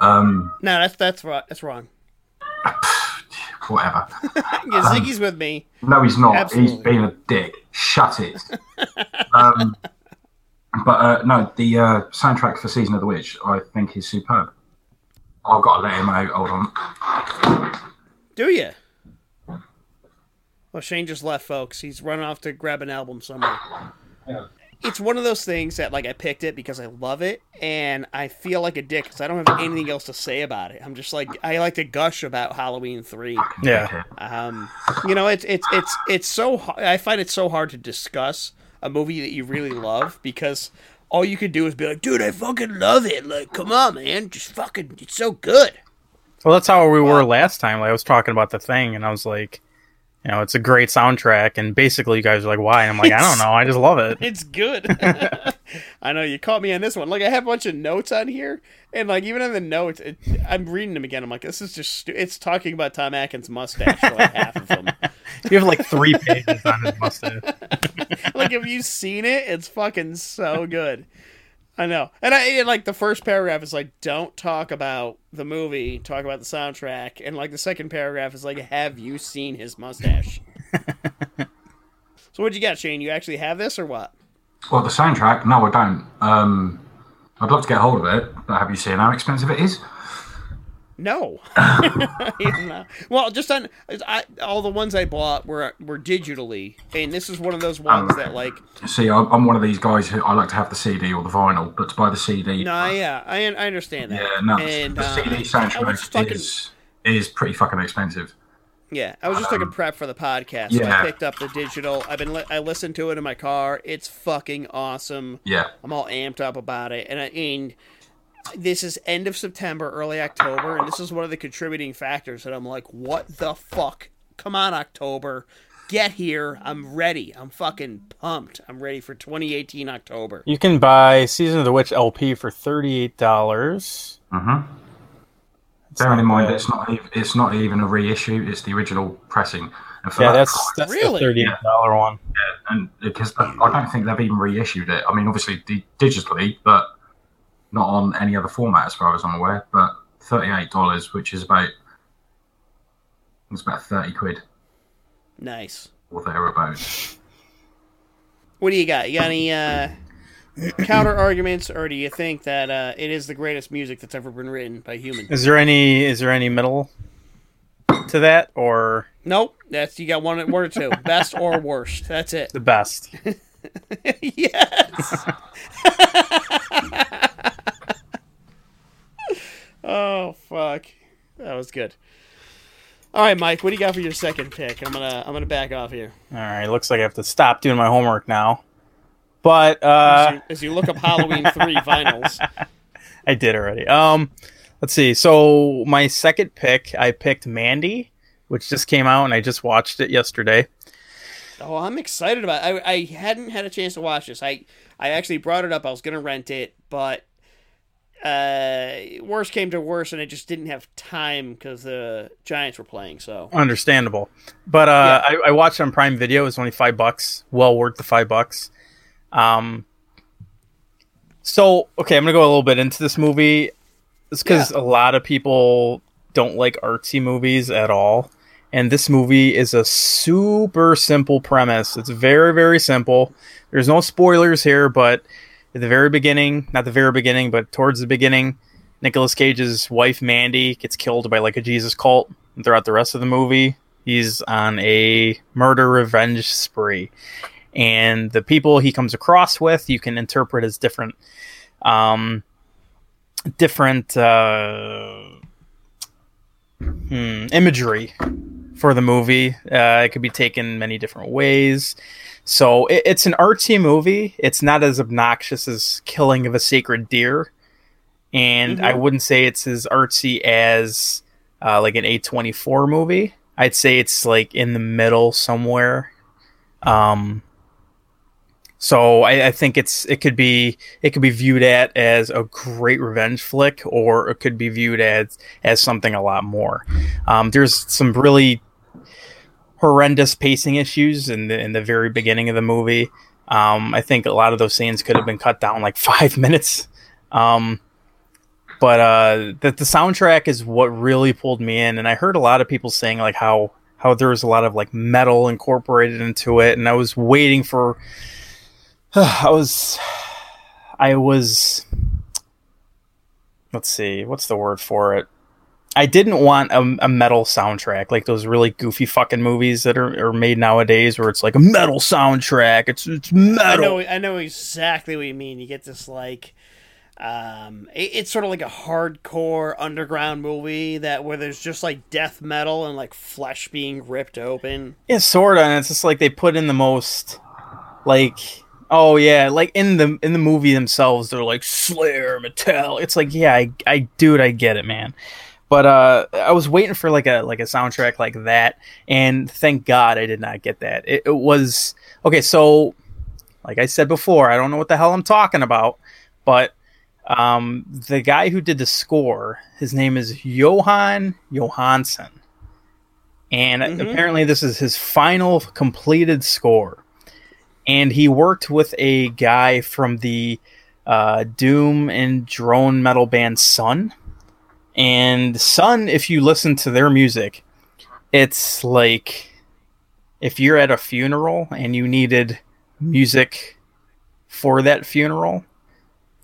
um, No, that's that's right. That's wrong. whatever. Yeah, Ziggy's with me. No, he's not. Absolutely. He's being a dick. Shut it. um, but uh, no, the uh, soundtrack for Season of the Witch, I think, is superb. I've got to let him out. Hold on. Do you? Well, Shane just left, folks. He's running off to grab an album somewhere. It's one of those things that, like, I picked it because I love it, and I feel like a dick because I don't have anything else to say about it. I'm just like, I like to gush about Halloween three. Yeah. Um, you know, it's it's it's it's so I find it so hard to discuss a movie that you really love because all you could do is be like, dude, I fucking love it. Like, come on, man, just fucking, it's so good. Well, that's how we were last time. Like, I was talking about the thing, and I was like, you know, it's a great soundtrack, and basically, you guys are like, why? And I'm like, I don't know, I just love it. It's good. I know you caught me on this one. Like I have a bunch of notes on here, and like even in the notes, it, I'm reading them again. I'm like, this is just stu- it's talking about Tom Atkins' mustache for like half of them. You have like three pages on his mustache. like have you seen it? It's fucking so good. I know, and I and, like the first paragraph is like, don't talk about the movie, talk about the soundtrack, and like the second paragraph is like, have you seen his mustache? so what'd you got, Shane? You actually have this or what? Well, the soundtrack, no, I don't. Um, I'd love to get hold of it, but have you seen how expensive it is? No. Though- well, just on I, all the ones I bought were were digitally, and this is one of those um, ones that like See, I'm, I'm one of these guys who I like to have the CD or the vinyl, but to buy the CD, no, uh, yeah, I I understand that. yeah, no, and the uh, CD soundtrack fucking is is pretty fucking expensive. yeah, I was just taking um, prep for the podcast. So I yeah. picked up the digital. I've been li- I listened to it in my car. It's fucking awesome. Yeah, I'm all amped up about it, and I and this is end of September, early October, and this is one of the contributing factors that I'm like, what the fuck? Come on, October, get here. I'm ready. I'm fucking pumped. I'm ready for 2018 October. You can buy Season of the Witch LP for thirty-eight dollars. hmm Bearing in mind bad. it's not it's not even a reissue; it's the original pressing. And for yeah, that that's price- that's Really? the thirty-eight dollar one. Yeah, and because I don't think they've even reissued it. I mean, obviously digitally, but not on any other format as far as I'm aware. But thirty-eight dollars, which is about it's about thirty quid Nice. or thereabouts. What do you got? You got any uh, counter arguments, or do you think that uh, it is the greatest music that's ever been written by human? Is there any is there any middle to that or Nope. That's you got one, one or two, best or worst. That's it. the best? yes. oh fuck, that was good. All right, Mike. What do you got for your second pick? I'm gonna I'm gonna back off here All right, looks like I have to stop doing my homework now. But as, uh you, as you look up Halloween three vinyls. I did already. Um let's see. So my second pick, I picked Mandy, which just came out and I just watched it yesterday. Oh, I'm excited about. It. I I hadn't had a chance to watch this. I I actually brought it up. I was gonna rent it, but uh, worst came to worst, and I just didn't have time because the Giants were playing. So Understandable. But uh I, I watched on Prime Video, it was only five bucks. Well worth the five bucks. Um so okay, I'm gonna go a little bit into this movie. It's because a lot of people don't like artsy movies at all. And this movie is a super simple premise. It's very, very simple. There's no spoilers here, but at the very beginning, not the very beginning, but towards the beginning, Nicolas Cage's wife Mandy gets killed by like a Jesus cult. And throughout the rest of the movie, he's on a murder revenge spree. And the people he comes across with, you can interpret as different um different uh hmm, imagery for the movie. Uh, it could be taken many different ways. So it, it's an artsy movie. It's not as obnoxious as Killing of a Sacred Deer, and I wouldn't say it's as artsy as uh, like an A twenty four movie. I'd say it's like in the middle somewhere. Um, so I, I think it's it could be it could be viewed at as a great revenge flick, or it could be viewed as as something a lot more. Um, there's some really horrendous pacing issues in the in the very beginning of the movie. Um, I think a lot of those scenes could have been cut down like five minutes. Um, but uh, the, the soundtrack is what really pulled me in, and I heard a lot of people saying like how how there was a lot of like metal incorporated into it, and I was waiting for. I was, I was. Let's see, what's the word for it? I didn't want a, a metal soundtrack like those really goofy fucking movies that are, are made nowadays, where it's like a metal soundtrack. It's it's I metal. know I know exactly what you mean. You get this like. Um, it- it's sort of like a hardcore underground movie that where there's just like death metal and like flesh being ripped open. Yeah, sort of. And it's just like they put in the most, like, oh yeah, like in the in the movie themselves, they're like Slayer, Metal. It's like, yeah, I, I, dude, I get it, man. But uh, I was waiting for like a like a soundtrack like that, and thank God I did not get that. It, it was okay. So, like I said before, I don't know what the hell I'm talking about, but um, the guy who did the score, his name is Jóhann Jóhannsson and Mhm. apparently this is his final completed score and he worked with a guy from the uh, doom and drone metal band Sunn and Sunn if you listen to their music it's like if you're at a funeral and you needed music for that funeral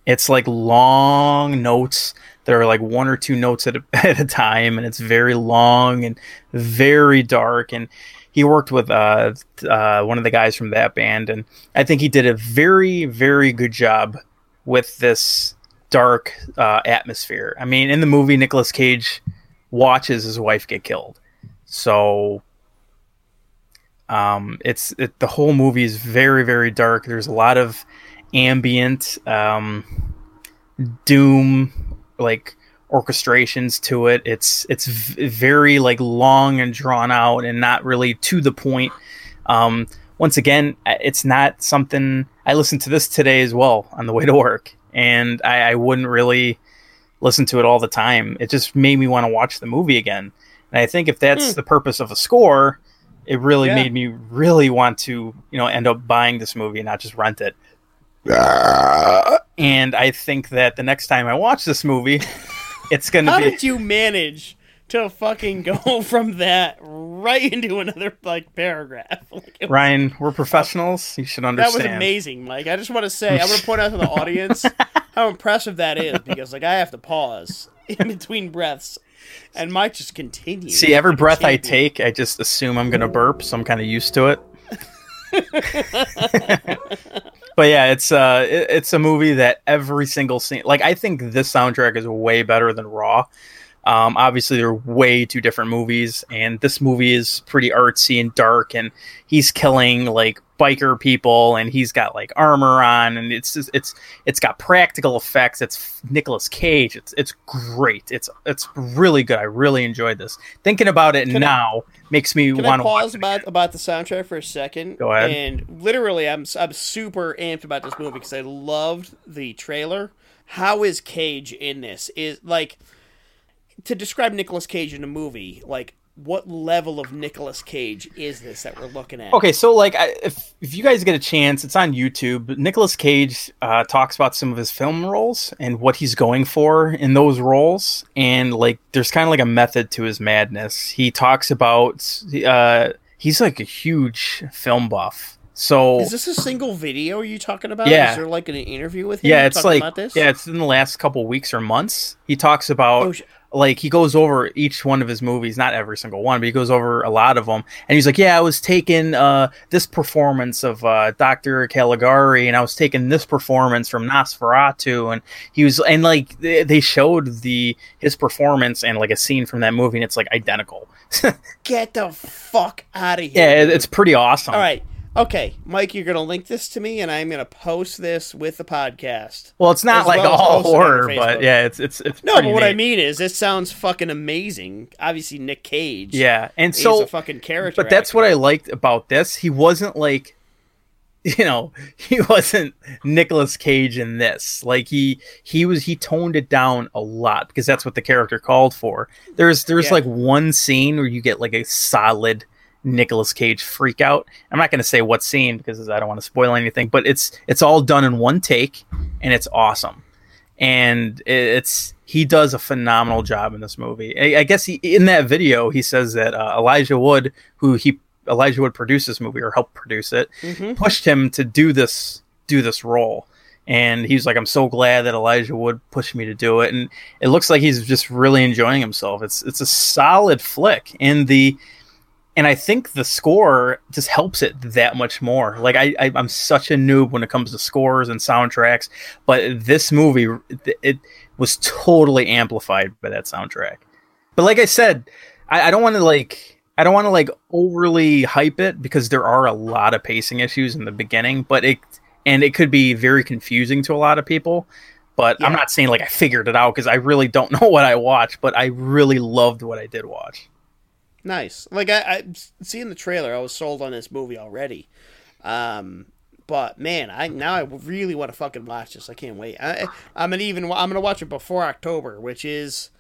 it's like long notes that are like one or two notes at a, at a time and it's very long and very dark. And he worked with uh, uh, one of the guys from that band and i think he did a very very good job with this dark uh, atmosphere i mean in the movie Nicolas cage watches his wife get killed so um, it's it, the whole movie is very very dark there's a lot of ambient um, doom like orchestrations to it. It's it's very like long and drawn out and not really to the point. Um, once again, it's not something I listened to this today as well on the way to work, and I, I wouldn't really listen to it all the time. It just made me want to watch the movie again. And I think if that's Hmm. the purpose of a score, it really Yeah. made me really want to, you know, end up buying this movie and not just rent it. And I think that the next time I watch this movie, it's going to be How did you manage to fucking go from that right into another like paragraph? Like, it- Ryan. We're professionals. You should understand. that was amazing, Mike. I just want to say, I want to point out to the audience how impressive that is because like I have to pause in between breaths, and Mike just continues. See, every breath I take, I just assume I'm gonna burp, so I'm kind of used to it. but yeah, it's uh, it- it's a movie that every single scene, like I think this soundtrack is way better than Raw. Um, obviously, they're way two different movies, and this movie is pretty artsy and dark, and he's killing like biker people, and he's got like armor on, and it's just, it's it's got practical effects. It's Nicolas Cage. It's it's great. It's it's really good. I really enjoyed this. Thinking about it Can I- now makes me want to pause about about the soundtrack for a second? Go ahead. And literally, I'm I'm super amped about this movie because I loved the trailer. How is Cage in this? Is like to describe Nicolas Cage in a movie. Like, what level of Nicolas Cage is this that we're looking at? Okay, so like, I, if if you guys get a chance, it's on YouTube. Nicolas Cage uh, talks about some of his film roles and what he's going for in those roles, and like, there's kind of like a method to his madness. He talks about uh, he's like a huge film buff. So Is this a single video you talking about? Yeah. Is there like an interview with him? yeah, it's talking like about this? yeah, it's in the last couple weeks or months. He talks about Oh, sh- like he goes over each one of his movies, not every single one, but he goes over a lot of them. And he's like, "Yeah, I was taking uh, this performance of uh, Doctor Caligari, and I was taking this performance from Nosferatu." And he was, and like they they showed the his performance and like a scene from that movie, and it's like identical. Get the fuck out of here. yeah, it's pretty awesome. All right. Okay, Mike, you're gonna link this to me, and I'm gonna post this with the podcast. Well, it's not like well all post it on horror, but yeah, it's it's it's No, but what I mean is, it sounds fucking amazing. Obviously, Nick Cage. Yeah, and so a fucking character. but that's actor. what I liked about this. He wasn't like, you know, he wasn't Nicolas Cage in this. Like he he was he toned it down a lot because that's what the character called for. There's there's Yeah. like one scene where you get like a solid Nicolas Cage freak out. I'm not going to say what scene because I don't want to spoil anything, but it's it's all done in one take and it's awesome. And it's he does a phenomenal job in this movie. I, I guess he in that video he says that uh, Elijah Wood, who he Elijah Wood produced this movie or helped produce it, Mhm. pushed him to do this do this role. And he's like, "I'm so glad that Elijah Wood pushed me to do it." And it looks like he's just really enjoying himself. It's it's a solid flick, and the and I think the score just helps it that much more. Like I, I I'm such a noob when it comes to scores and soundtracks, but this movie it, it was totally amplified by that soundtrack. But like I said, I, I don't want to like I don't want to like overly hype it because there are a lot of pacing issues in the beginning, but it and it could be very confusing to a lot of people. But I'm not saying like I figured it out because I really don't know what I watched, but I really loved what I did watch. Nice. Like I, I seeing the trailer, I was sold on this movie already. Um, but man, I now I really want to fucking watch this. I can't wait. I, I'm gonna even I'm gonna watch it before October, which is.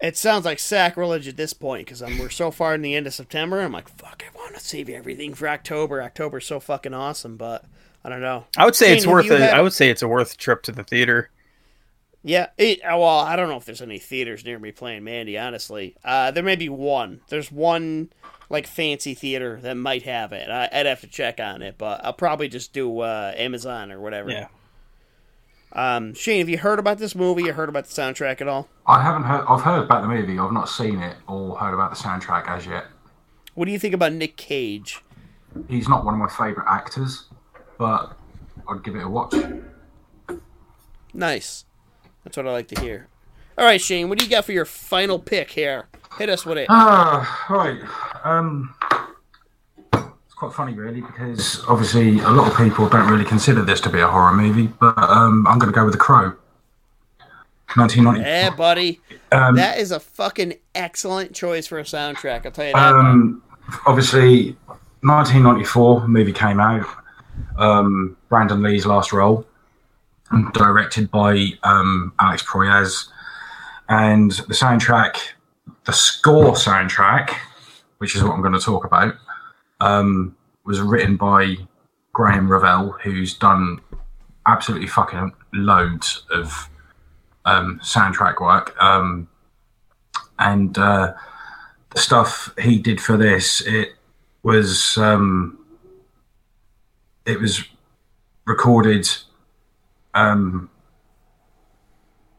It sounds like sacrilege at this point because we're so far in the end of September. I'm like, fuck, I want to save everything for October. October's so fucking awesome, but I don't know. I would say Shane, it's worth had- I would say it's a worth trip to the theater. Yeah, it, uh, well, I don't know if there's any theaters near me playing Mandy. Honestly, uh, there may be one. There's one like fancy theater that might have it. I, I'd have to check on it, but I'll probably just do uh, Amazon or whatever. Yeah. Um, Shane, have you heard about this movie? You heard about the soundtrack at all? I haven't heard. I've heard about the movie. I've not seen it or heard about the soundtrack as yet. What do you think about Nick Cage? He's not one of my favourite actors, but I'd give it a watch. Nice. That's what I like to hear. All right, Shane, what do you got for your final pick here? Hit us with it. Ah, right. Um, it's quite funny, really, because obviously a lot of people don't really consider this to be a horror movie, but um, I'm going to go with The Crow. 1990. Yeah, buddy. Um, that is a fucking excellent choice for a soundtrack. I'll tell you that. Um, obviously, 1994 movie came out. Um, Brandon Lee's last role. Directed by um, Alex Proyas, and the soundtrack, the score soundtrack, which is what I'm going to talk about, um, was written by Graeme Revell, who's done absolutely fucking loads of um, soundtrack work. Um, and uh, the stuff he did for this, it was um, it was recorded. Um,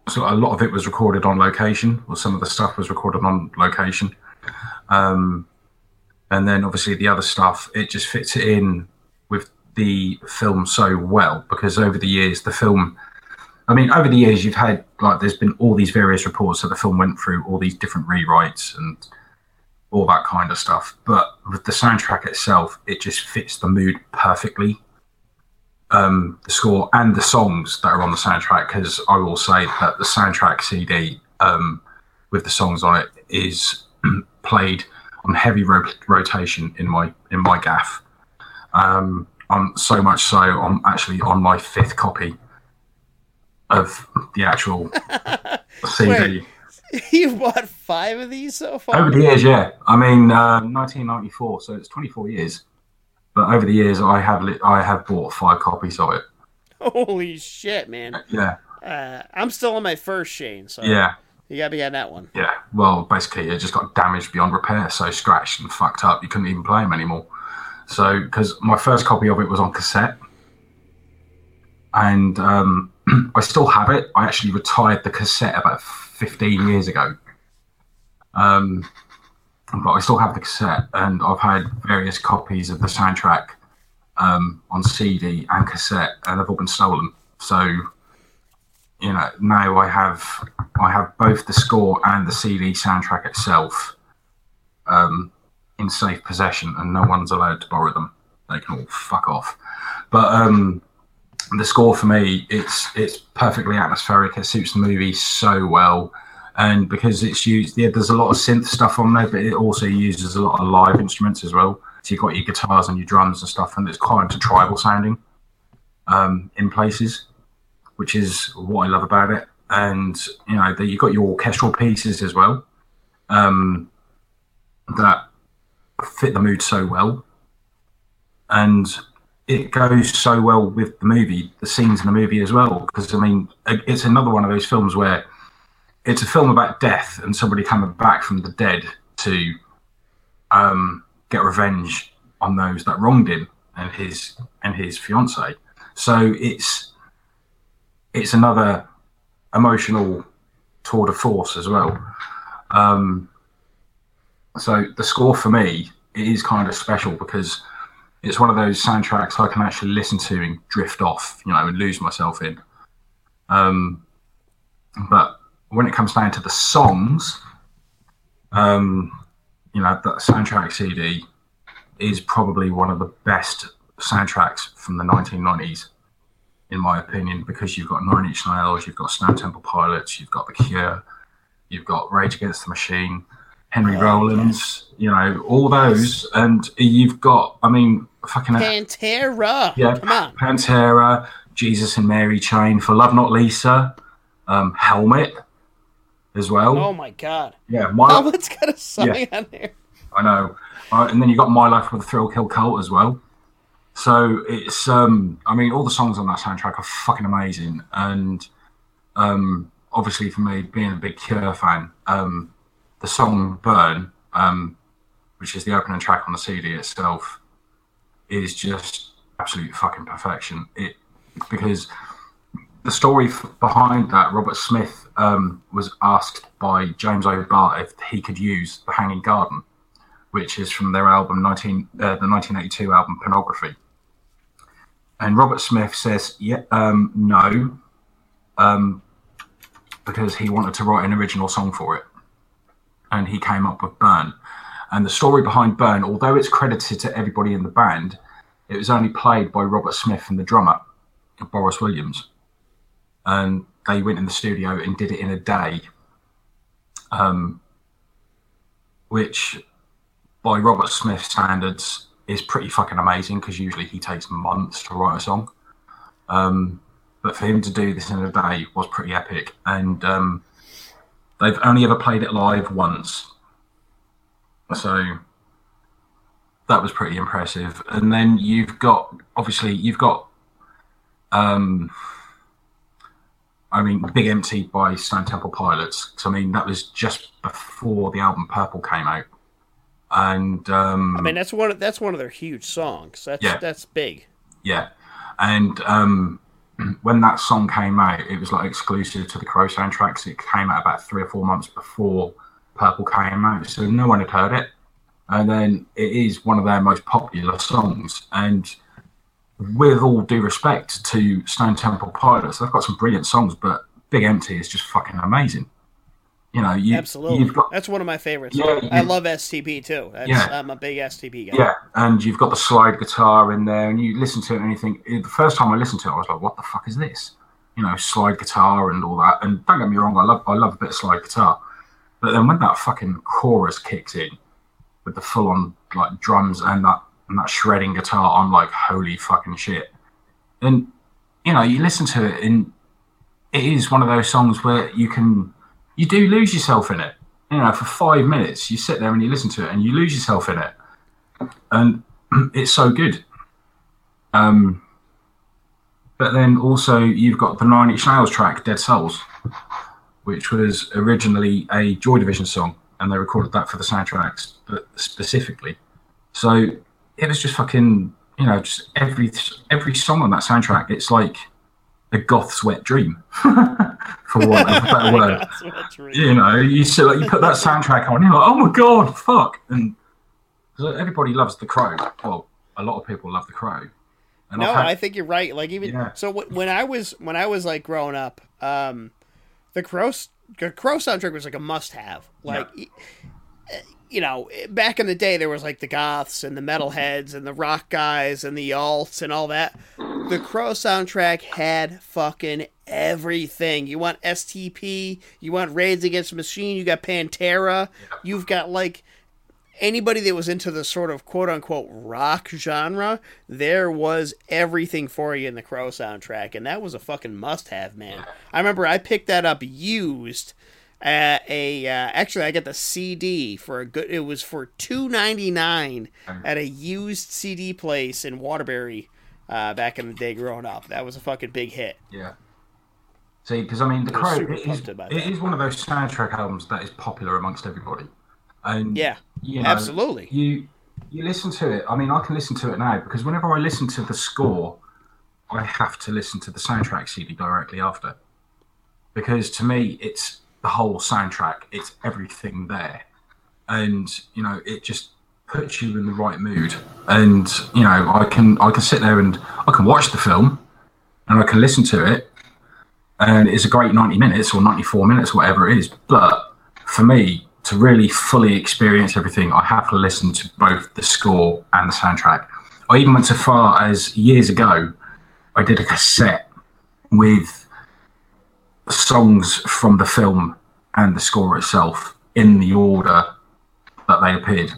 so a lot of it was recorded on location, or some of the stuff was recorded on location. Um, and then obviously the other stuff, it just fits it in with the film so well because over the years the film I mean, over the years, you've had like there's been all these various reports that the film went through all these different rewrites and all that kind of stuff. But with the soundtrack itself, it just fits the mood perfectly. Um, the score and the songs that are on the soundtrack, because I will say that the soundtrack CD um, with the songs on it is played on heavy ro- rotation in my in my gaff. Um, on so much so, I'm actually on my fifth copy of the actual CD. Wait. You've bought five of these so far. Over the years, yeah. I mean, uh, 1994, so it's 24 years. But over the years, I have li- I have bought five copies of it. Holy shit, man! Yeah, Uh, I'm still on my first Shane, so yeah, you gotta be on that one. yeah. Well, basically, it just got damaged beyond repair, so scratched and fucked up. You couldn't even play them anymore. So, because my first copy of it was on cassette, and um, I still have it. I actually retired the cassette about 15 years ago. Um, but I still have the cassette, and I've had various copies of the soundtrack um, on CD and cassette, and they've all been stolen. So, you know, now I have I have both the score and the CD soundtrack itself um, in safe possession, and no one's allowed to borrow them. They can all fuck off. But um, the score for me, it's it's perfectly atmospheric. It suits the movie so well, and because it's used, yeah, there's a lot of synth stuff on there, but it also uses a lot of live instruments as well. So you've got your guitars and your drums and stuff, and it's quite tribal sounding um, in places, which is what I love about it. And you know, that you've got your orchestral pieces as well um, that fit the mood so well, and it goes so well with the movie, the scenes in the movie as well. Because I mean, it's another one of those films where it's a film about death and somebody coming back from the dead to um, get revenge on those that wronged him and his and his fiance. So it's it's another emotional tour de force as well. Um, so the score for me it is kind of special because it's one of those soundtracks I can actually listen to and drift off, you know, and lose myself in. Um, but when it comes down to the songs, um, you know, that soundtrack CD is probably one of the best soundtracks from the 1990s, in my opinion, because you've got Nine Inch Nails, you've got Stone Temple Pilots, you've got The Cure, you've got Rage Against the Machine, Henry Rollins, you know, all those, and you've got, I mean, fucking Pantera. yeah, Come on. Pantera, Jesus and Mary Chain, For Love Not Lisa, um, Helmet as well. Oh my god. yeah, my, Helmet's got a song Yeah. on there. I know. Uh, and then you got My Life with a Thrill Kill Kult as well. So it's, um, I mean, all the songs on that soundtrack are fucking amazing. And um, obviously, for me, being a big Cure fan, um, the song Burn, um, which is the opening track on the CD itself, is just absolute fucking perfection. It because the story behind that, Robert Smith um, was asked by James O'Barr if he could use the Hanging Garden, which is from their album 19, uh, the 1982 album Pornography. And Robert Smith says, "Yeah, um, no," um, because he wanted to write an original song for it, and he came up with Burn. And the story behind Burn, although it's credited to everybody in the band, it was only played by Robert Smith and the drummer, Boris Williams. And they went in the studio and did it in a day, um, which by Robert Smith standards is pretty fucking amazing because usually he takes months to write a song. Um, but for him to do this in a day was pretty epic. And um, they've only ever played it live once, so that was pretty impressive. And then you've got obviously you've got. Um, I mean, Big Empty by Stone Temple Pilots. So I mean, that was just before the album Purple came out, and um, I mean, that's one. Of, that's one of their huge songs. That's Yeah. that's big. Yeah, and um, when that song came out, it was like exclusive to the Crow soundtracks. It came out about three or four months before Purple came out, so no one had heard it. And then it is one of their most popular songs. And with all due respect to Stone Temple Pilots, they've got some brilliant songs, but Big Empty is just fucking amazing. You know, you, Absolutely, you've got that's one of my favorites. Yeah, I love STP too. That's, Yeah. I'm a big STP guy. Yeah, and you've got the slide guitar in there, and you listen to it, and you think eh, the first time I listened to it, I was like, "What the fuck is this?" You know, slide guitar and all that. And don't get me wrong, I love I love a bit of slide guitar, but then when that fucking chorus kicks in with the full on like drums and that and that shredding guitar, I'm like, "Holy fucking shit!" And you know, you listen to it, and it is one of those songs where you can you do lose yourself in it. You know, for five minutes, you sit there and you listen to it, and you lose yourself in it and it's so good. Um, but then also you've got the Nine Inch Nails track "Dead Souls," which was originally a Joy Division song, and they recorded that for the soundtracks, but specifically. So it was just fucking, you know, just every every song on that soundtrack. It's like a goth's wet dream, for want of a better word you know, you see, like, you put that soundtrack on, you're like, oh my god, fuck, and so everybody loves the Crow. Well, a lot of people love the Crow. And No, had- I think you're right. Like even Yeah. so, wh- when I was when I was like growing up, um, the Crow the Crow soundtrack was like a must-have. Like, y- eh, you know, back in the day, there was like the goths and the metalheads and the rock guys and the alts and all that. The Crow soundtrack had fucking everything. You want STP, you want Rage Against Machine, you got Pantera, you've got like anybody that was into the sort of quote unquote rock genre, there was everything for you in the Crow soundtrack, and that was a fucking must have, man. I remember I picked that up used at a uh, actually I got the CD for a good it was for two ninety nine at a used CD place in Waterbury uh, back in the day growing up. That was a fucking big hit. yeah. See, because I mean, the Crow it is, it is one of those soundtrack albums that is popular amongst everybody. And Yeah, you know, absolutely. You you listen to it. I mean, I can listen to it now because whenever I listen to the score, I have to listen to the soundtrack CD directly after. Because to me, it's the whole soundtrack. It's everything there, and you know, it just puts you in the right mood. And you know, I can I can sit there and I can watch the film, and I can listen to it, and it's a great ninety minutes or ninety four minutes, whatever it is. But for me, to really fully experience everything, I have to listen to both the score and the soundtrack. I even went so far as years ago, I did a cassette with songs from the film and the score itself in the order that they appeared.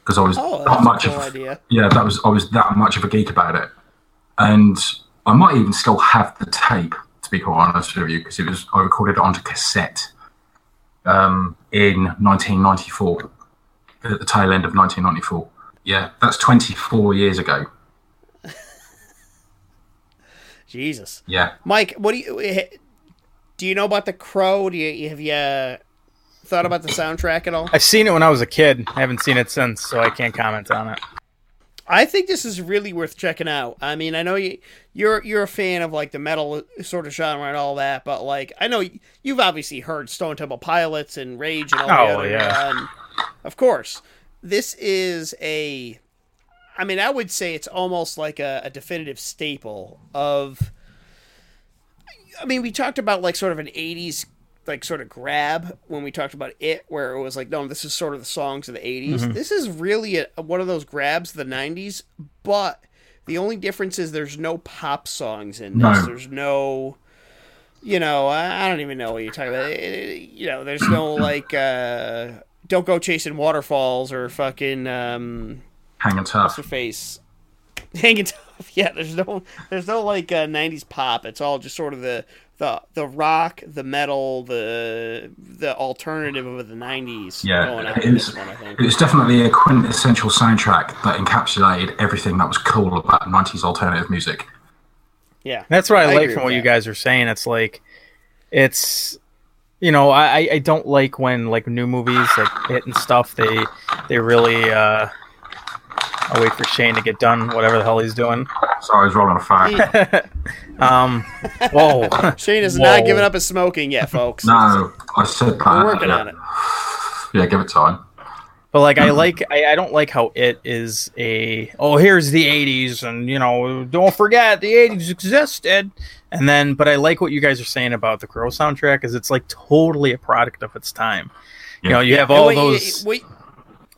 Because I was Oh, that a much cool of idea. yeah, that was I was that much of a geek about it, and I might even still have the tape to be quite honest with you, because it was I recorded it onto cassette um, in 1994, at the tail end of 1994. Yeah, that's 24 years ago. Jesus. Yeah, Mike, what do you eh, do? You know about the Crow? Do you have you thought about the soundtrack at all? I've seen it when I was a kid. I haven't seen it since, so I can't comment on it. I think this is really worth checking out. I mean, I know you you're you're a fan of like the metal sort of genre and all that, but like I know you've obviously heard Stone Temple Pilots and Rage and all the Oh, other. yeah. um, of course, this is a. I mean, I would say it's almost like a, a definitive staple of. I mean, we talked about like sort of an '80s like sort of grab when we talked about it, where it was like, no, this is sort of the songs of the '80s. This is really a, one of those grabs of the '90s, but the only difference is there's no pop songs in this. No. There's no, you know, I, I don't even know what you're talking about. It- it- you know, there's no like, uh, don't go chasing waterfalls or fucking um, hanging what's tough. her face. Hanging Tough. Yeah, there's no there's no like uh, '90s pop. It's all just sort of the the the rock, the metal, the the alternative of the '90s Yeah, going on it in was, this one. I think. it definitely a quintessential soundtrack that encapsulated everything that was cool about 90s alternative music. Yeah, That's what I, I like from with what you guys are saying. It's like, it's, you know, I I- I don't like when like new movies like hit and stuff. They they really. uh I'll wait for Shane to get done, whatever the hell he's doing. Sorry, I was rolling a fag. Um, whoa, Shane is Whoa. not giving up his smoking yet, folks. No, I said that. We're working yeah. on it. Yeah, give it time. but like I like I, I don't like how it is a oh here's the '80s and you know don't forget the '80s existed and then but I like what you guys are saying about the Crow soundtrack is it's like totally a product of its time. You know, you have all wait, those wait,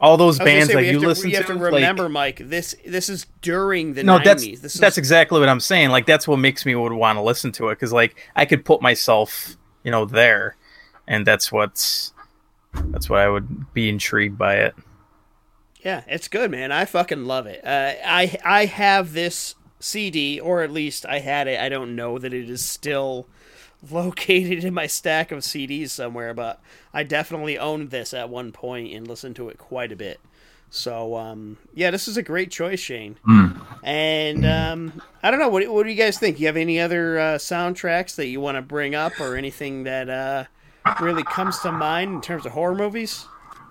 all those bands say, that you to, listen we have to. to like- remember, Mike. This this is during the no, 90s. that's this that's is, exactly what I'm saying. Like that's what makes me would want to listen to it because like I could put myself, you know, there, and that's what's that's why I would be intrigued by it. Yeah, it's good, man. I fucking love it. Uh, I I have this CD, or at least I had it. I don't know that it is still located in my stack of CDs somewhere, but I definitely owned this at one point and listened to it quite a bit. So, um, yeah, this is a great choice, Shane. And um, I don't know. What, what do you guys think? You have any other uh, soundtracks that you want to bring up, or anything that uh, really comes to mind in terms of horror movies?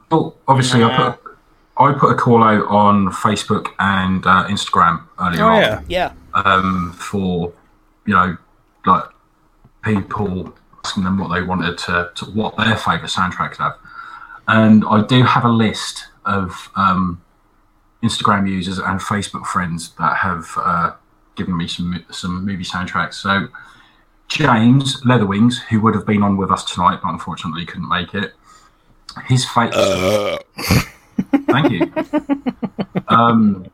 Well, obviously, Nah. I put I put a call out on Facebook and uh, Instagram earlier Oh on yeah, Yeah, um, for you know like people asking them what they wanted to, to what their favourite soundtracks have, and I do have a list of um, Instagram users and Facebook friends that have uh, given me some some movie soundtracks. So James Leatherwings, who would have been on with us tonight, but unfortunately couldn't make it. His favourite. Thank you. Um,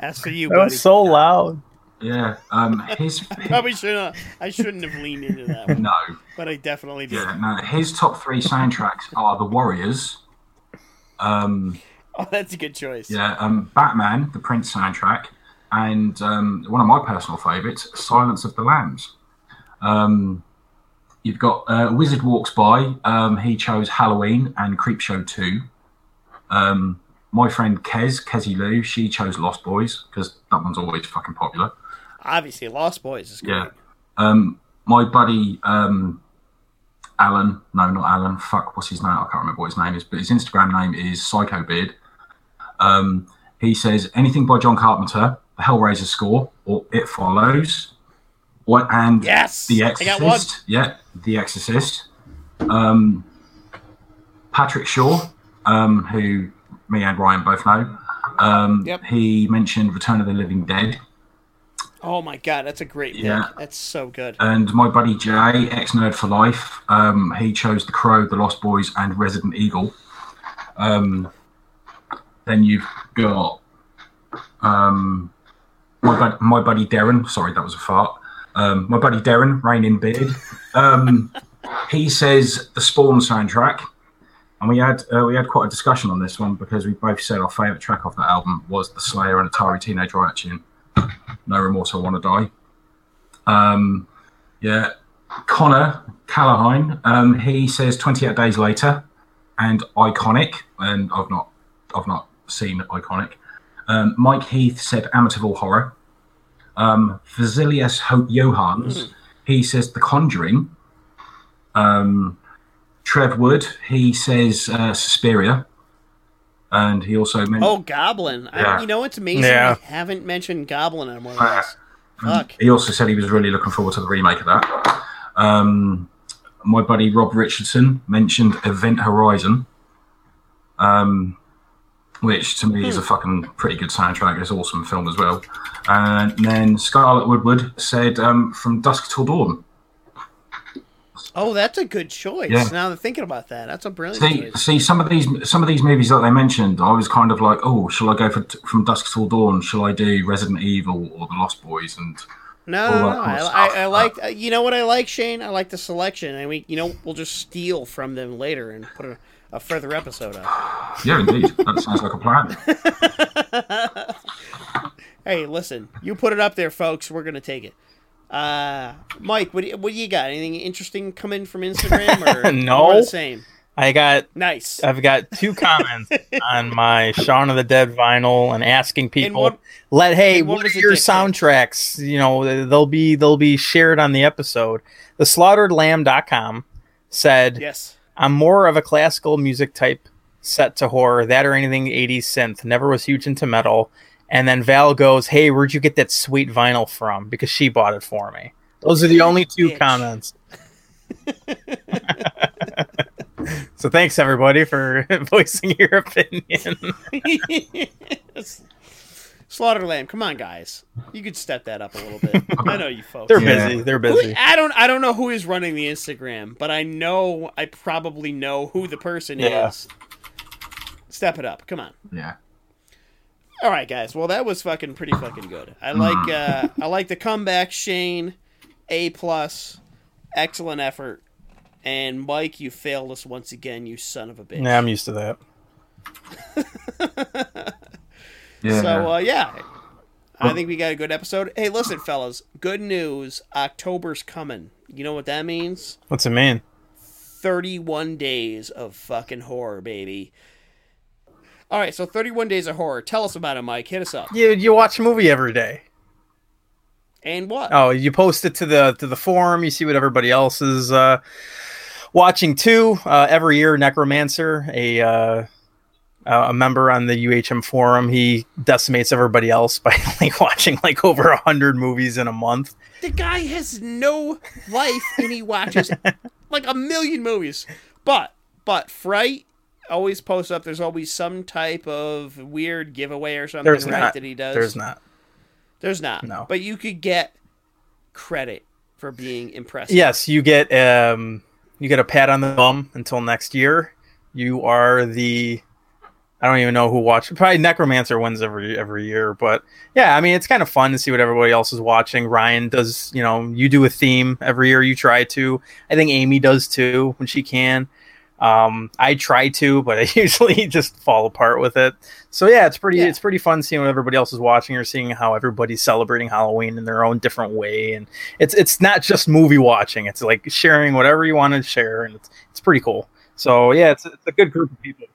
that's for you, that was so loud. Yeah. Um, his, Probably shouldn't. I shouldn't have leaned into that one, no. but I definitely did. Yeah, no. His top three soundtracks are The Warriors. Um, Oh, that's a good choice. yeah, um, Batman, the Prince soundtrack, and um, one of my personal favourites, Silence of the Lambs. Um, you've got uh, Wizard Walks By. Um, he chose Halloween and Creepshow 2. Um, my friend Kez, Kezi Lou, she chose Lost Boys because that one's always fucking popular. Obviously, Lost Boys is great. Yeah. Um, my buddy um, Alan, no, not Alan. Fuck, what's his name? I can't remember what his name is, but his Instagram name is Psycho Beard. Um, he says anything by John Carpenter, the Hellraiser score, or It Follows, or, and Yes! The Exorcist. Yeah, The Exorcist. Um, Patrick Shaw, um, who me and Ryan both know. Um, Yep. He mentioned Return of the Living Dead. Oh my god, that's a great pick. Yeah. That's so good. And my buddy Jay, ex nerd for life, um, he chose The Crow, The Lost Boys, and Resident Evil. Um, then you've got um, my, bud- my buddy Darren. Sorry, that was a fart. Um, my buddy Darren, Rain in Beard. Um, he says the Spawn soundtrack, and we had uh, we had quite a discussion on this one because we both said our favourite track off that album was the Slayer and Atari Teenage Riot tune. No remorse, I want to die. Um, yeah, Connor Callahan. Um, he says 28 days later, and iconic. And I've not, I've not seen iconic. Um, Mike Heath said Amityville Horror. Um, Vasilius Ho- Johans. He says The Conjuring. Um, Trev Wood. He says uh, Suspiria. And he also mentioned. Oh, Goblin. Yeah. I, you know what's amazing? Yeah. I haven't mentioned Goblin on one of those. Fuck. He also said he was really looking forward to the remake of that. Um, my buddy Rob Richardson mentioned Event Horizon, um, which to me is a fucking pretty good soundtrack. It's an awesome film as well. And then Scarlett Woodward said um, From Dusk Till Dawn. Oh, that's a good choice. Yeah. Now that I'm thinking about that, that's a brilliant See, choice. see some of these some of these movies that they mentioned, I was kind of like, oh, shall I go for From Dusk Till Dawn? Shall I do Resident Evil or The Lost Boys? And No, no, no. I, I. I like. uh, You know what I like, Shane? I like the selection, and we, you know, we'll just steal from them later and put a, a further episode up. yeah, indeed, that sounds like a plan. Hey, listen, you put it up there, folks. We're gonna take it. Uh, Mike, what do you, what do you got? Anything interesting coming from Instagram or No. the same? I got Nice. I've got two comments on my Shaun of the Dead vinyl and asking people what- let hey what what are your soundtracks you know they'll be they'll be shared on the episode the slaughteredlamb.com said yes. I'm more of a classical music type set to horror that or anything 80s synth never was huge into metal and then Val goes hey where'd you get that sweet vinyl from because she bought it for me those are the only two Bitch. comments so thanks everybody for voicing your opinion Slaughter Lamb, come on, guys. You could step that up a little bit. I know you folks. they're Yeah. busy they're Who- busy I don't. I don't know who is running the Instagram, but I know. I probably know who the person Yeah. is. Step it up. Come on. Yeah. All right, guys. Well, that was fucking pretty fucking good. I like. uh I like the comeback, Shane. A plus. Excellent effort. And Mike, you failed us once again. You son of a bitch. yeah i'm used to that Yeah. So uh, yeah, I think we got a good episode. Hey, listen, fellas, good news. October's coming. You know what that means? what's it mean 31 days of fucking horror, baby. All right, so 31 days of horror. Tell us about it, Mike. Hit us up. you, you watch a movie every day And what? Oh, you post it to the to the forum. You see what everybody else is uh, watching too. Uh, every year, Necromancer, a uh, a member on the UHM forum, he decimates everybody else by like watching like over a hundred movies in a month. The guy has no life and he watches like a million movies. But but Fright always posts up. There's always some type of weird giveaway or something There's right, not. that he does. There's not. There's not. No. But you could get credit for being impressive. Yes, you get um you get a pat on the bum until next year. You are the I don't even know who watched. Probably Necromancer wins every every year, but yeah, I mean it's kind of fun to see what everybody else is watching. Ryan does, you know, you do a theme every year. You try to. I think Amy does too when she can. Um, I try to, but I usually just fall apart with it. So yeah, it's pretty Yeah. it's pretty fun seeing what everybody else is watching or seeing how everybody's celebrating Halloween in their own different way. And it's it's not just movie watching; it's like sharing whatever you want to share, and it's it's pretty cool. So yeah, it's it's a good group of people.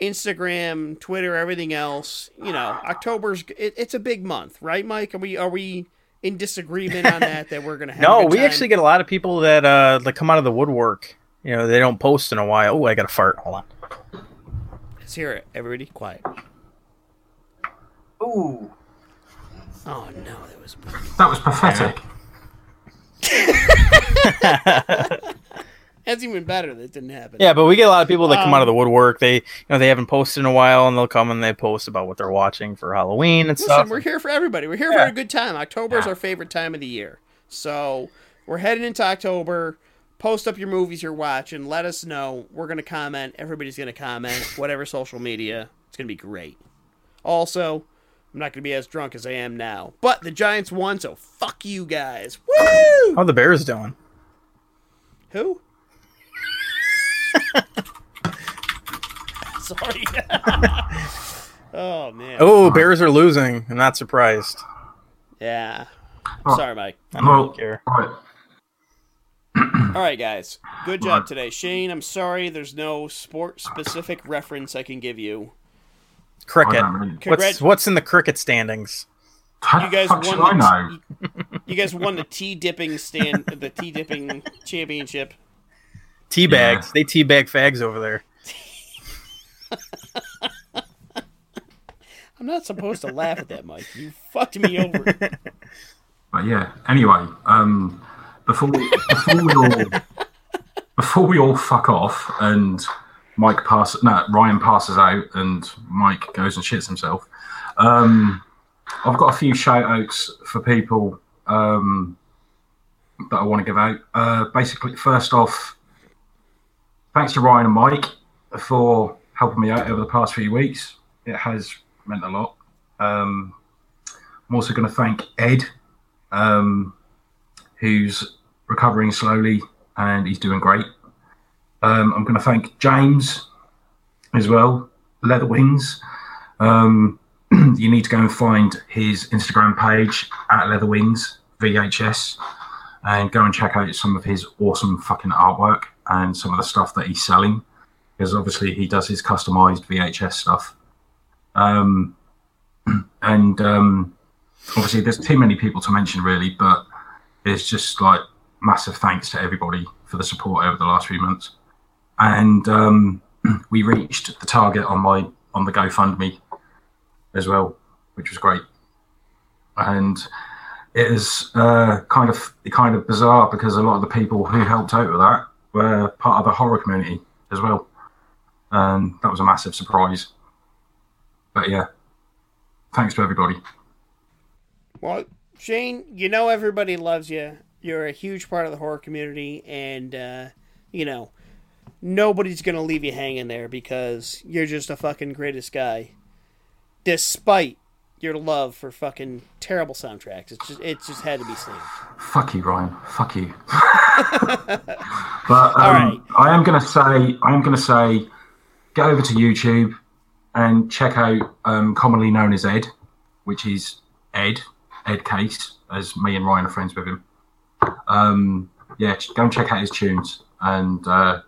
Instagram, Twitter, everything else. You know, October's it, it's a big month, right, Mike? Are we are we in disagreement on that? That we're gonna have a No, we actually get a lot of people that uh that come out of the woodwork. You know, they don't post in a while. Oh, I got a fart. Hold on. Let's hear it. Everybody, quiet. Ooh. Oh no, that was that was pathetic. that's even better. That didn't happen. Yeah, but we get a lot of people that come out of Um, the woodwork. They, you know, they haven't posted in a while, and they'll come and they post about what they're watching for Halloween and Listen, stuff. we're here for everybody. We're here Yeah. for a good time. October is our favorite time of the year. So we're heading into October. Post up your movies you're watching. Let us know. We're gonna comment. Everybody's gonna comment. Whatever social media. It's gonna be great. Also, I'm not gonna be as drunk as I am now. But the Giants won, so fuck you guys. Woo! How the Bears doing? Who? Sorry. oh man. Oh, Bears are losing. I'm not surprised. Yeah. Sorry, Mike. I don't Well, really care. Right. All right, guys. Good job today. Shane, I'm sorry there's no sport specific reference I can give you. Cricket. don't really- Congrat- What's what's in the cricket standings? You guys won should I the you guys won the tea dipping stand the tea dipping championship. Tea bags. They tea bag fags over there. I'm not supposed to laugh at that, Mike. You fucked me over. But yeah. Anyway, um, before we, before we all before we all fuck off and Mike pass no Ryan passes out and Mike goes and shits himself. Um, I've got a few shout outs for people um, that I want to give out. Uh, basically, first off, thanks to Ryan and Mike for helping me out over the past few weeks. It has meant a lot. Um, I'm also going to thank Ed um, who's recovering slowly and he's doing great. Um, I'm going to thank James as well, Leather Wings. Um, you need to go and find his Instagram page at Leather Wings VHS and go and check out some of his awesome fucking artwork and some of the stuff that he's selling because obviously he does his customized VHS stuff. Um, and um, obviously there's too many people to mention really, but it's just like massive thanks to everybody for the support over the last few months. And um, we reached the target on my on the GoFundMe as well, which was great. And it is uh, kind of kind of bizarre because a lot of the people who helped out with that were part of the horror community as well, and that was a massive surprise. But yeah, thanks to everybody. Well, Shane, you know everybody loves you. You're a huge part of the horror community, and uh, you know nobody's gonna leave you hanging there because you're just a fucking greatest guy. Despite your love for fucking terrible soundtracks, it's just it just had to be seen. Fuck you, Ryan. Fuck you. but um, All right. I am gonna say, I am gonna say, get over to YouTube and check out um, commonly known as Ed, which is Ed Ed Case, as me and Ryan are friends with him. Um, yeah, go and check out his tunes, and uh,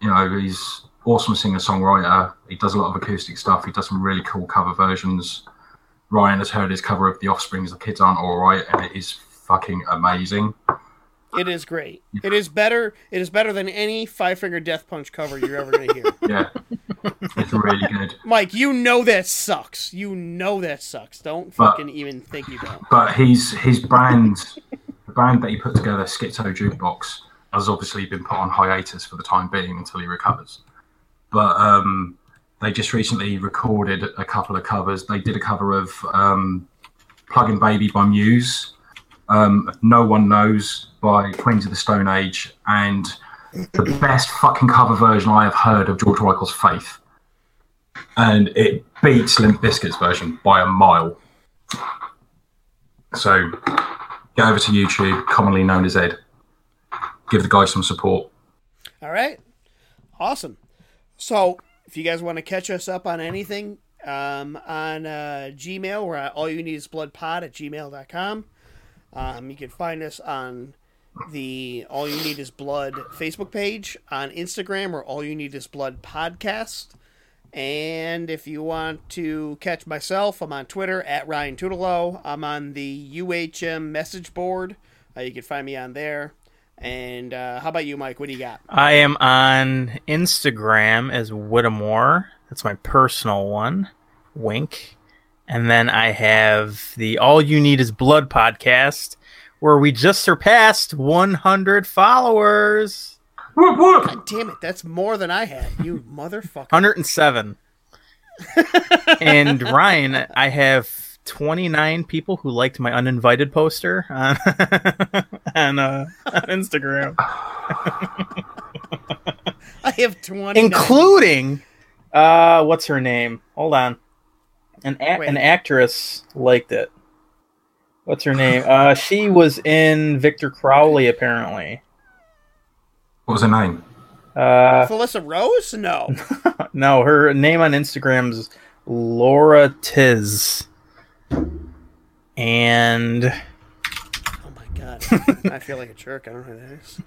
you know he's awesome singer songwriter. He does a lot of acoustic stuff. He does some really cool cover versions. Ryan has heard his cover of The Offspring's "The Kids Aren't All Right," and it is fucking amazing. It is great. It is better. It is better than any Five Finger Death Punch cover you're ever gonna hear. Yeah, it's really good. Mike, you know that sucks. You know that sucks. Don't But- fucking even think you don't. But he's his brand, the band that he put together, Schizo Jukebox, has obviously been put on hiatus for the time being until he recovers. But um, they just recently recorded a couple of covers. They did a cover of um, "Plug-in Baby" by Muse, um, "No One Knows" by Queens of the Stone Age, and the best fucking cover version I have heard of George Michael's "Faith." And it beats Limp Bizkit's version by a mile. So get over to YouTube, commonly known as Ed. Give the guy some support. All right. Awesome. So, if you guys want to catch us up on anything um, on uh, Gmail, we're at all you need is blood pod at gmail.com. Um, you can find us on the All You Need Is Blood Facebook page, on Instagram, or All You Need Is Blood podcast. And if you want to catch myself, I'm on Twitter at Ryan Tudelo. I'm on the UHM message board. Uh, you can find me on there. And uh, how about you, Mike? What do you got? I am on Instagram as Whittemore. That's my personal one. Wink. And then I have the All You Need Is Blood podcast, where we just surpassed 100 followers. Whoop, whoop. God damn it, that's more than I had, you motherfucker. 107. and Ryan, I have 29 people who liked my uninvited poster on, on, uh, on Instagram, I have 20. including uh, what's her name? Hold on, an a- an actress liked it. What's her name? Uh, she was in Victor Crowley, apparently. What was her name? Uh, Felissa Rose? No. no, her name on Instagram's Laura Tiz. And Oh my god. I feel like a jerk. I don't know who that is.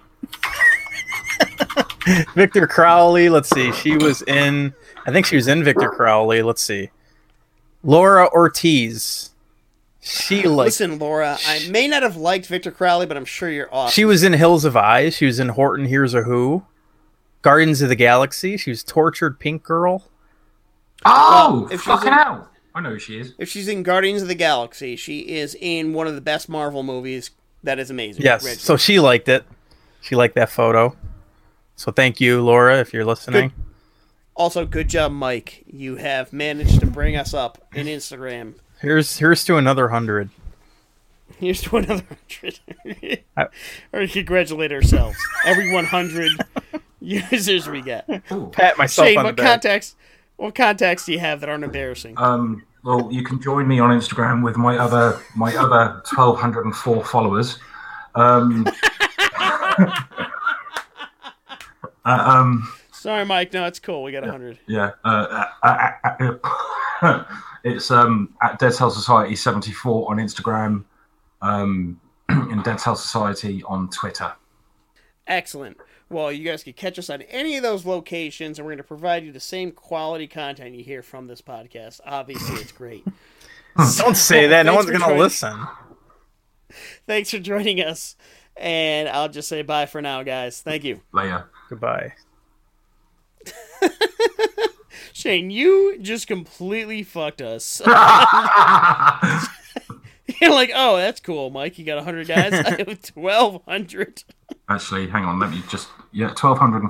Victor Crowley. Let's see. She was in. I think she was in Victor Crowley. Let's see. Laura Ortiz. She like. Listen, Laura, I may not have liked Victor Crowley, but I'm sure you're awesome. She was in Hills Have Eyes. She was in Horton Hears a Who. Guardians of the Galaxy. She was tortured pink girl. Oh, if she's fucking in- hell. I know who she is. if she's in Guardians of the Galaxy, she is in one of the best Marvel movies. That is amazing. Yes. Red- So she liked it. She liked that photo. So thank you, Laura, if you're listening. also, good job, Mike. You have managed to bring us up in Instagram. Here's here's to another hundred. Here's to another hundred. I- or congratulate ourselves. Every 100 users we get. Pat myself Shane, on the what back. contacts? What contacts do you have that aren't embarrassing? Um, well, you can join me on Instagram with my other my other twelve hundred and four followers. Um, uh, um, Sorry, Mike. No, it's cool. We got 100. yeah. Uh, uh, uh, uh, uh, It's um, at Dead Cell Society 74 on Instagram, um, and Dead Cell Society on Twitter. Excellent. Well, you guys can catch us on any of those locations, and we're going to provide you the same quality content you hear from this podcast. Obviously, it's great. Don't say that. No one's gonna listen. Thanks for joining us, and I'll just say bye for now, guys. Thank you. Later. Goodbye. Shane, you just completely fucked us. You're like, oh, that's cool, Mike. You got 100 guys? I have 1,200. Actually, hang on. Let me just. Yeah, 1204.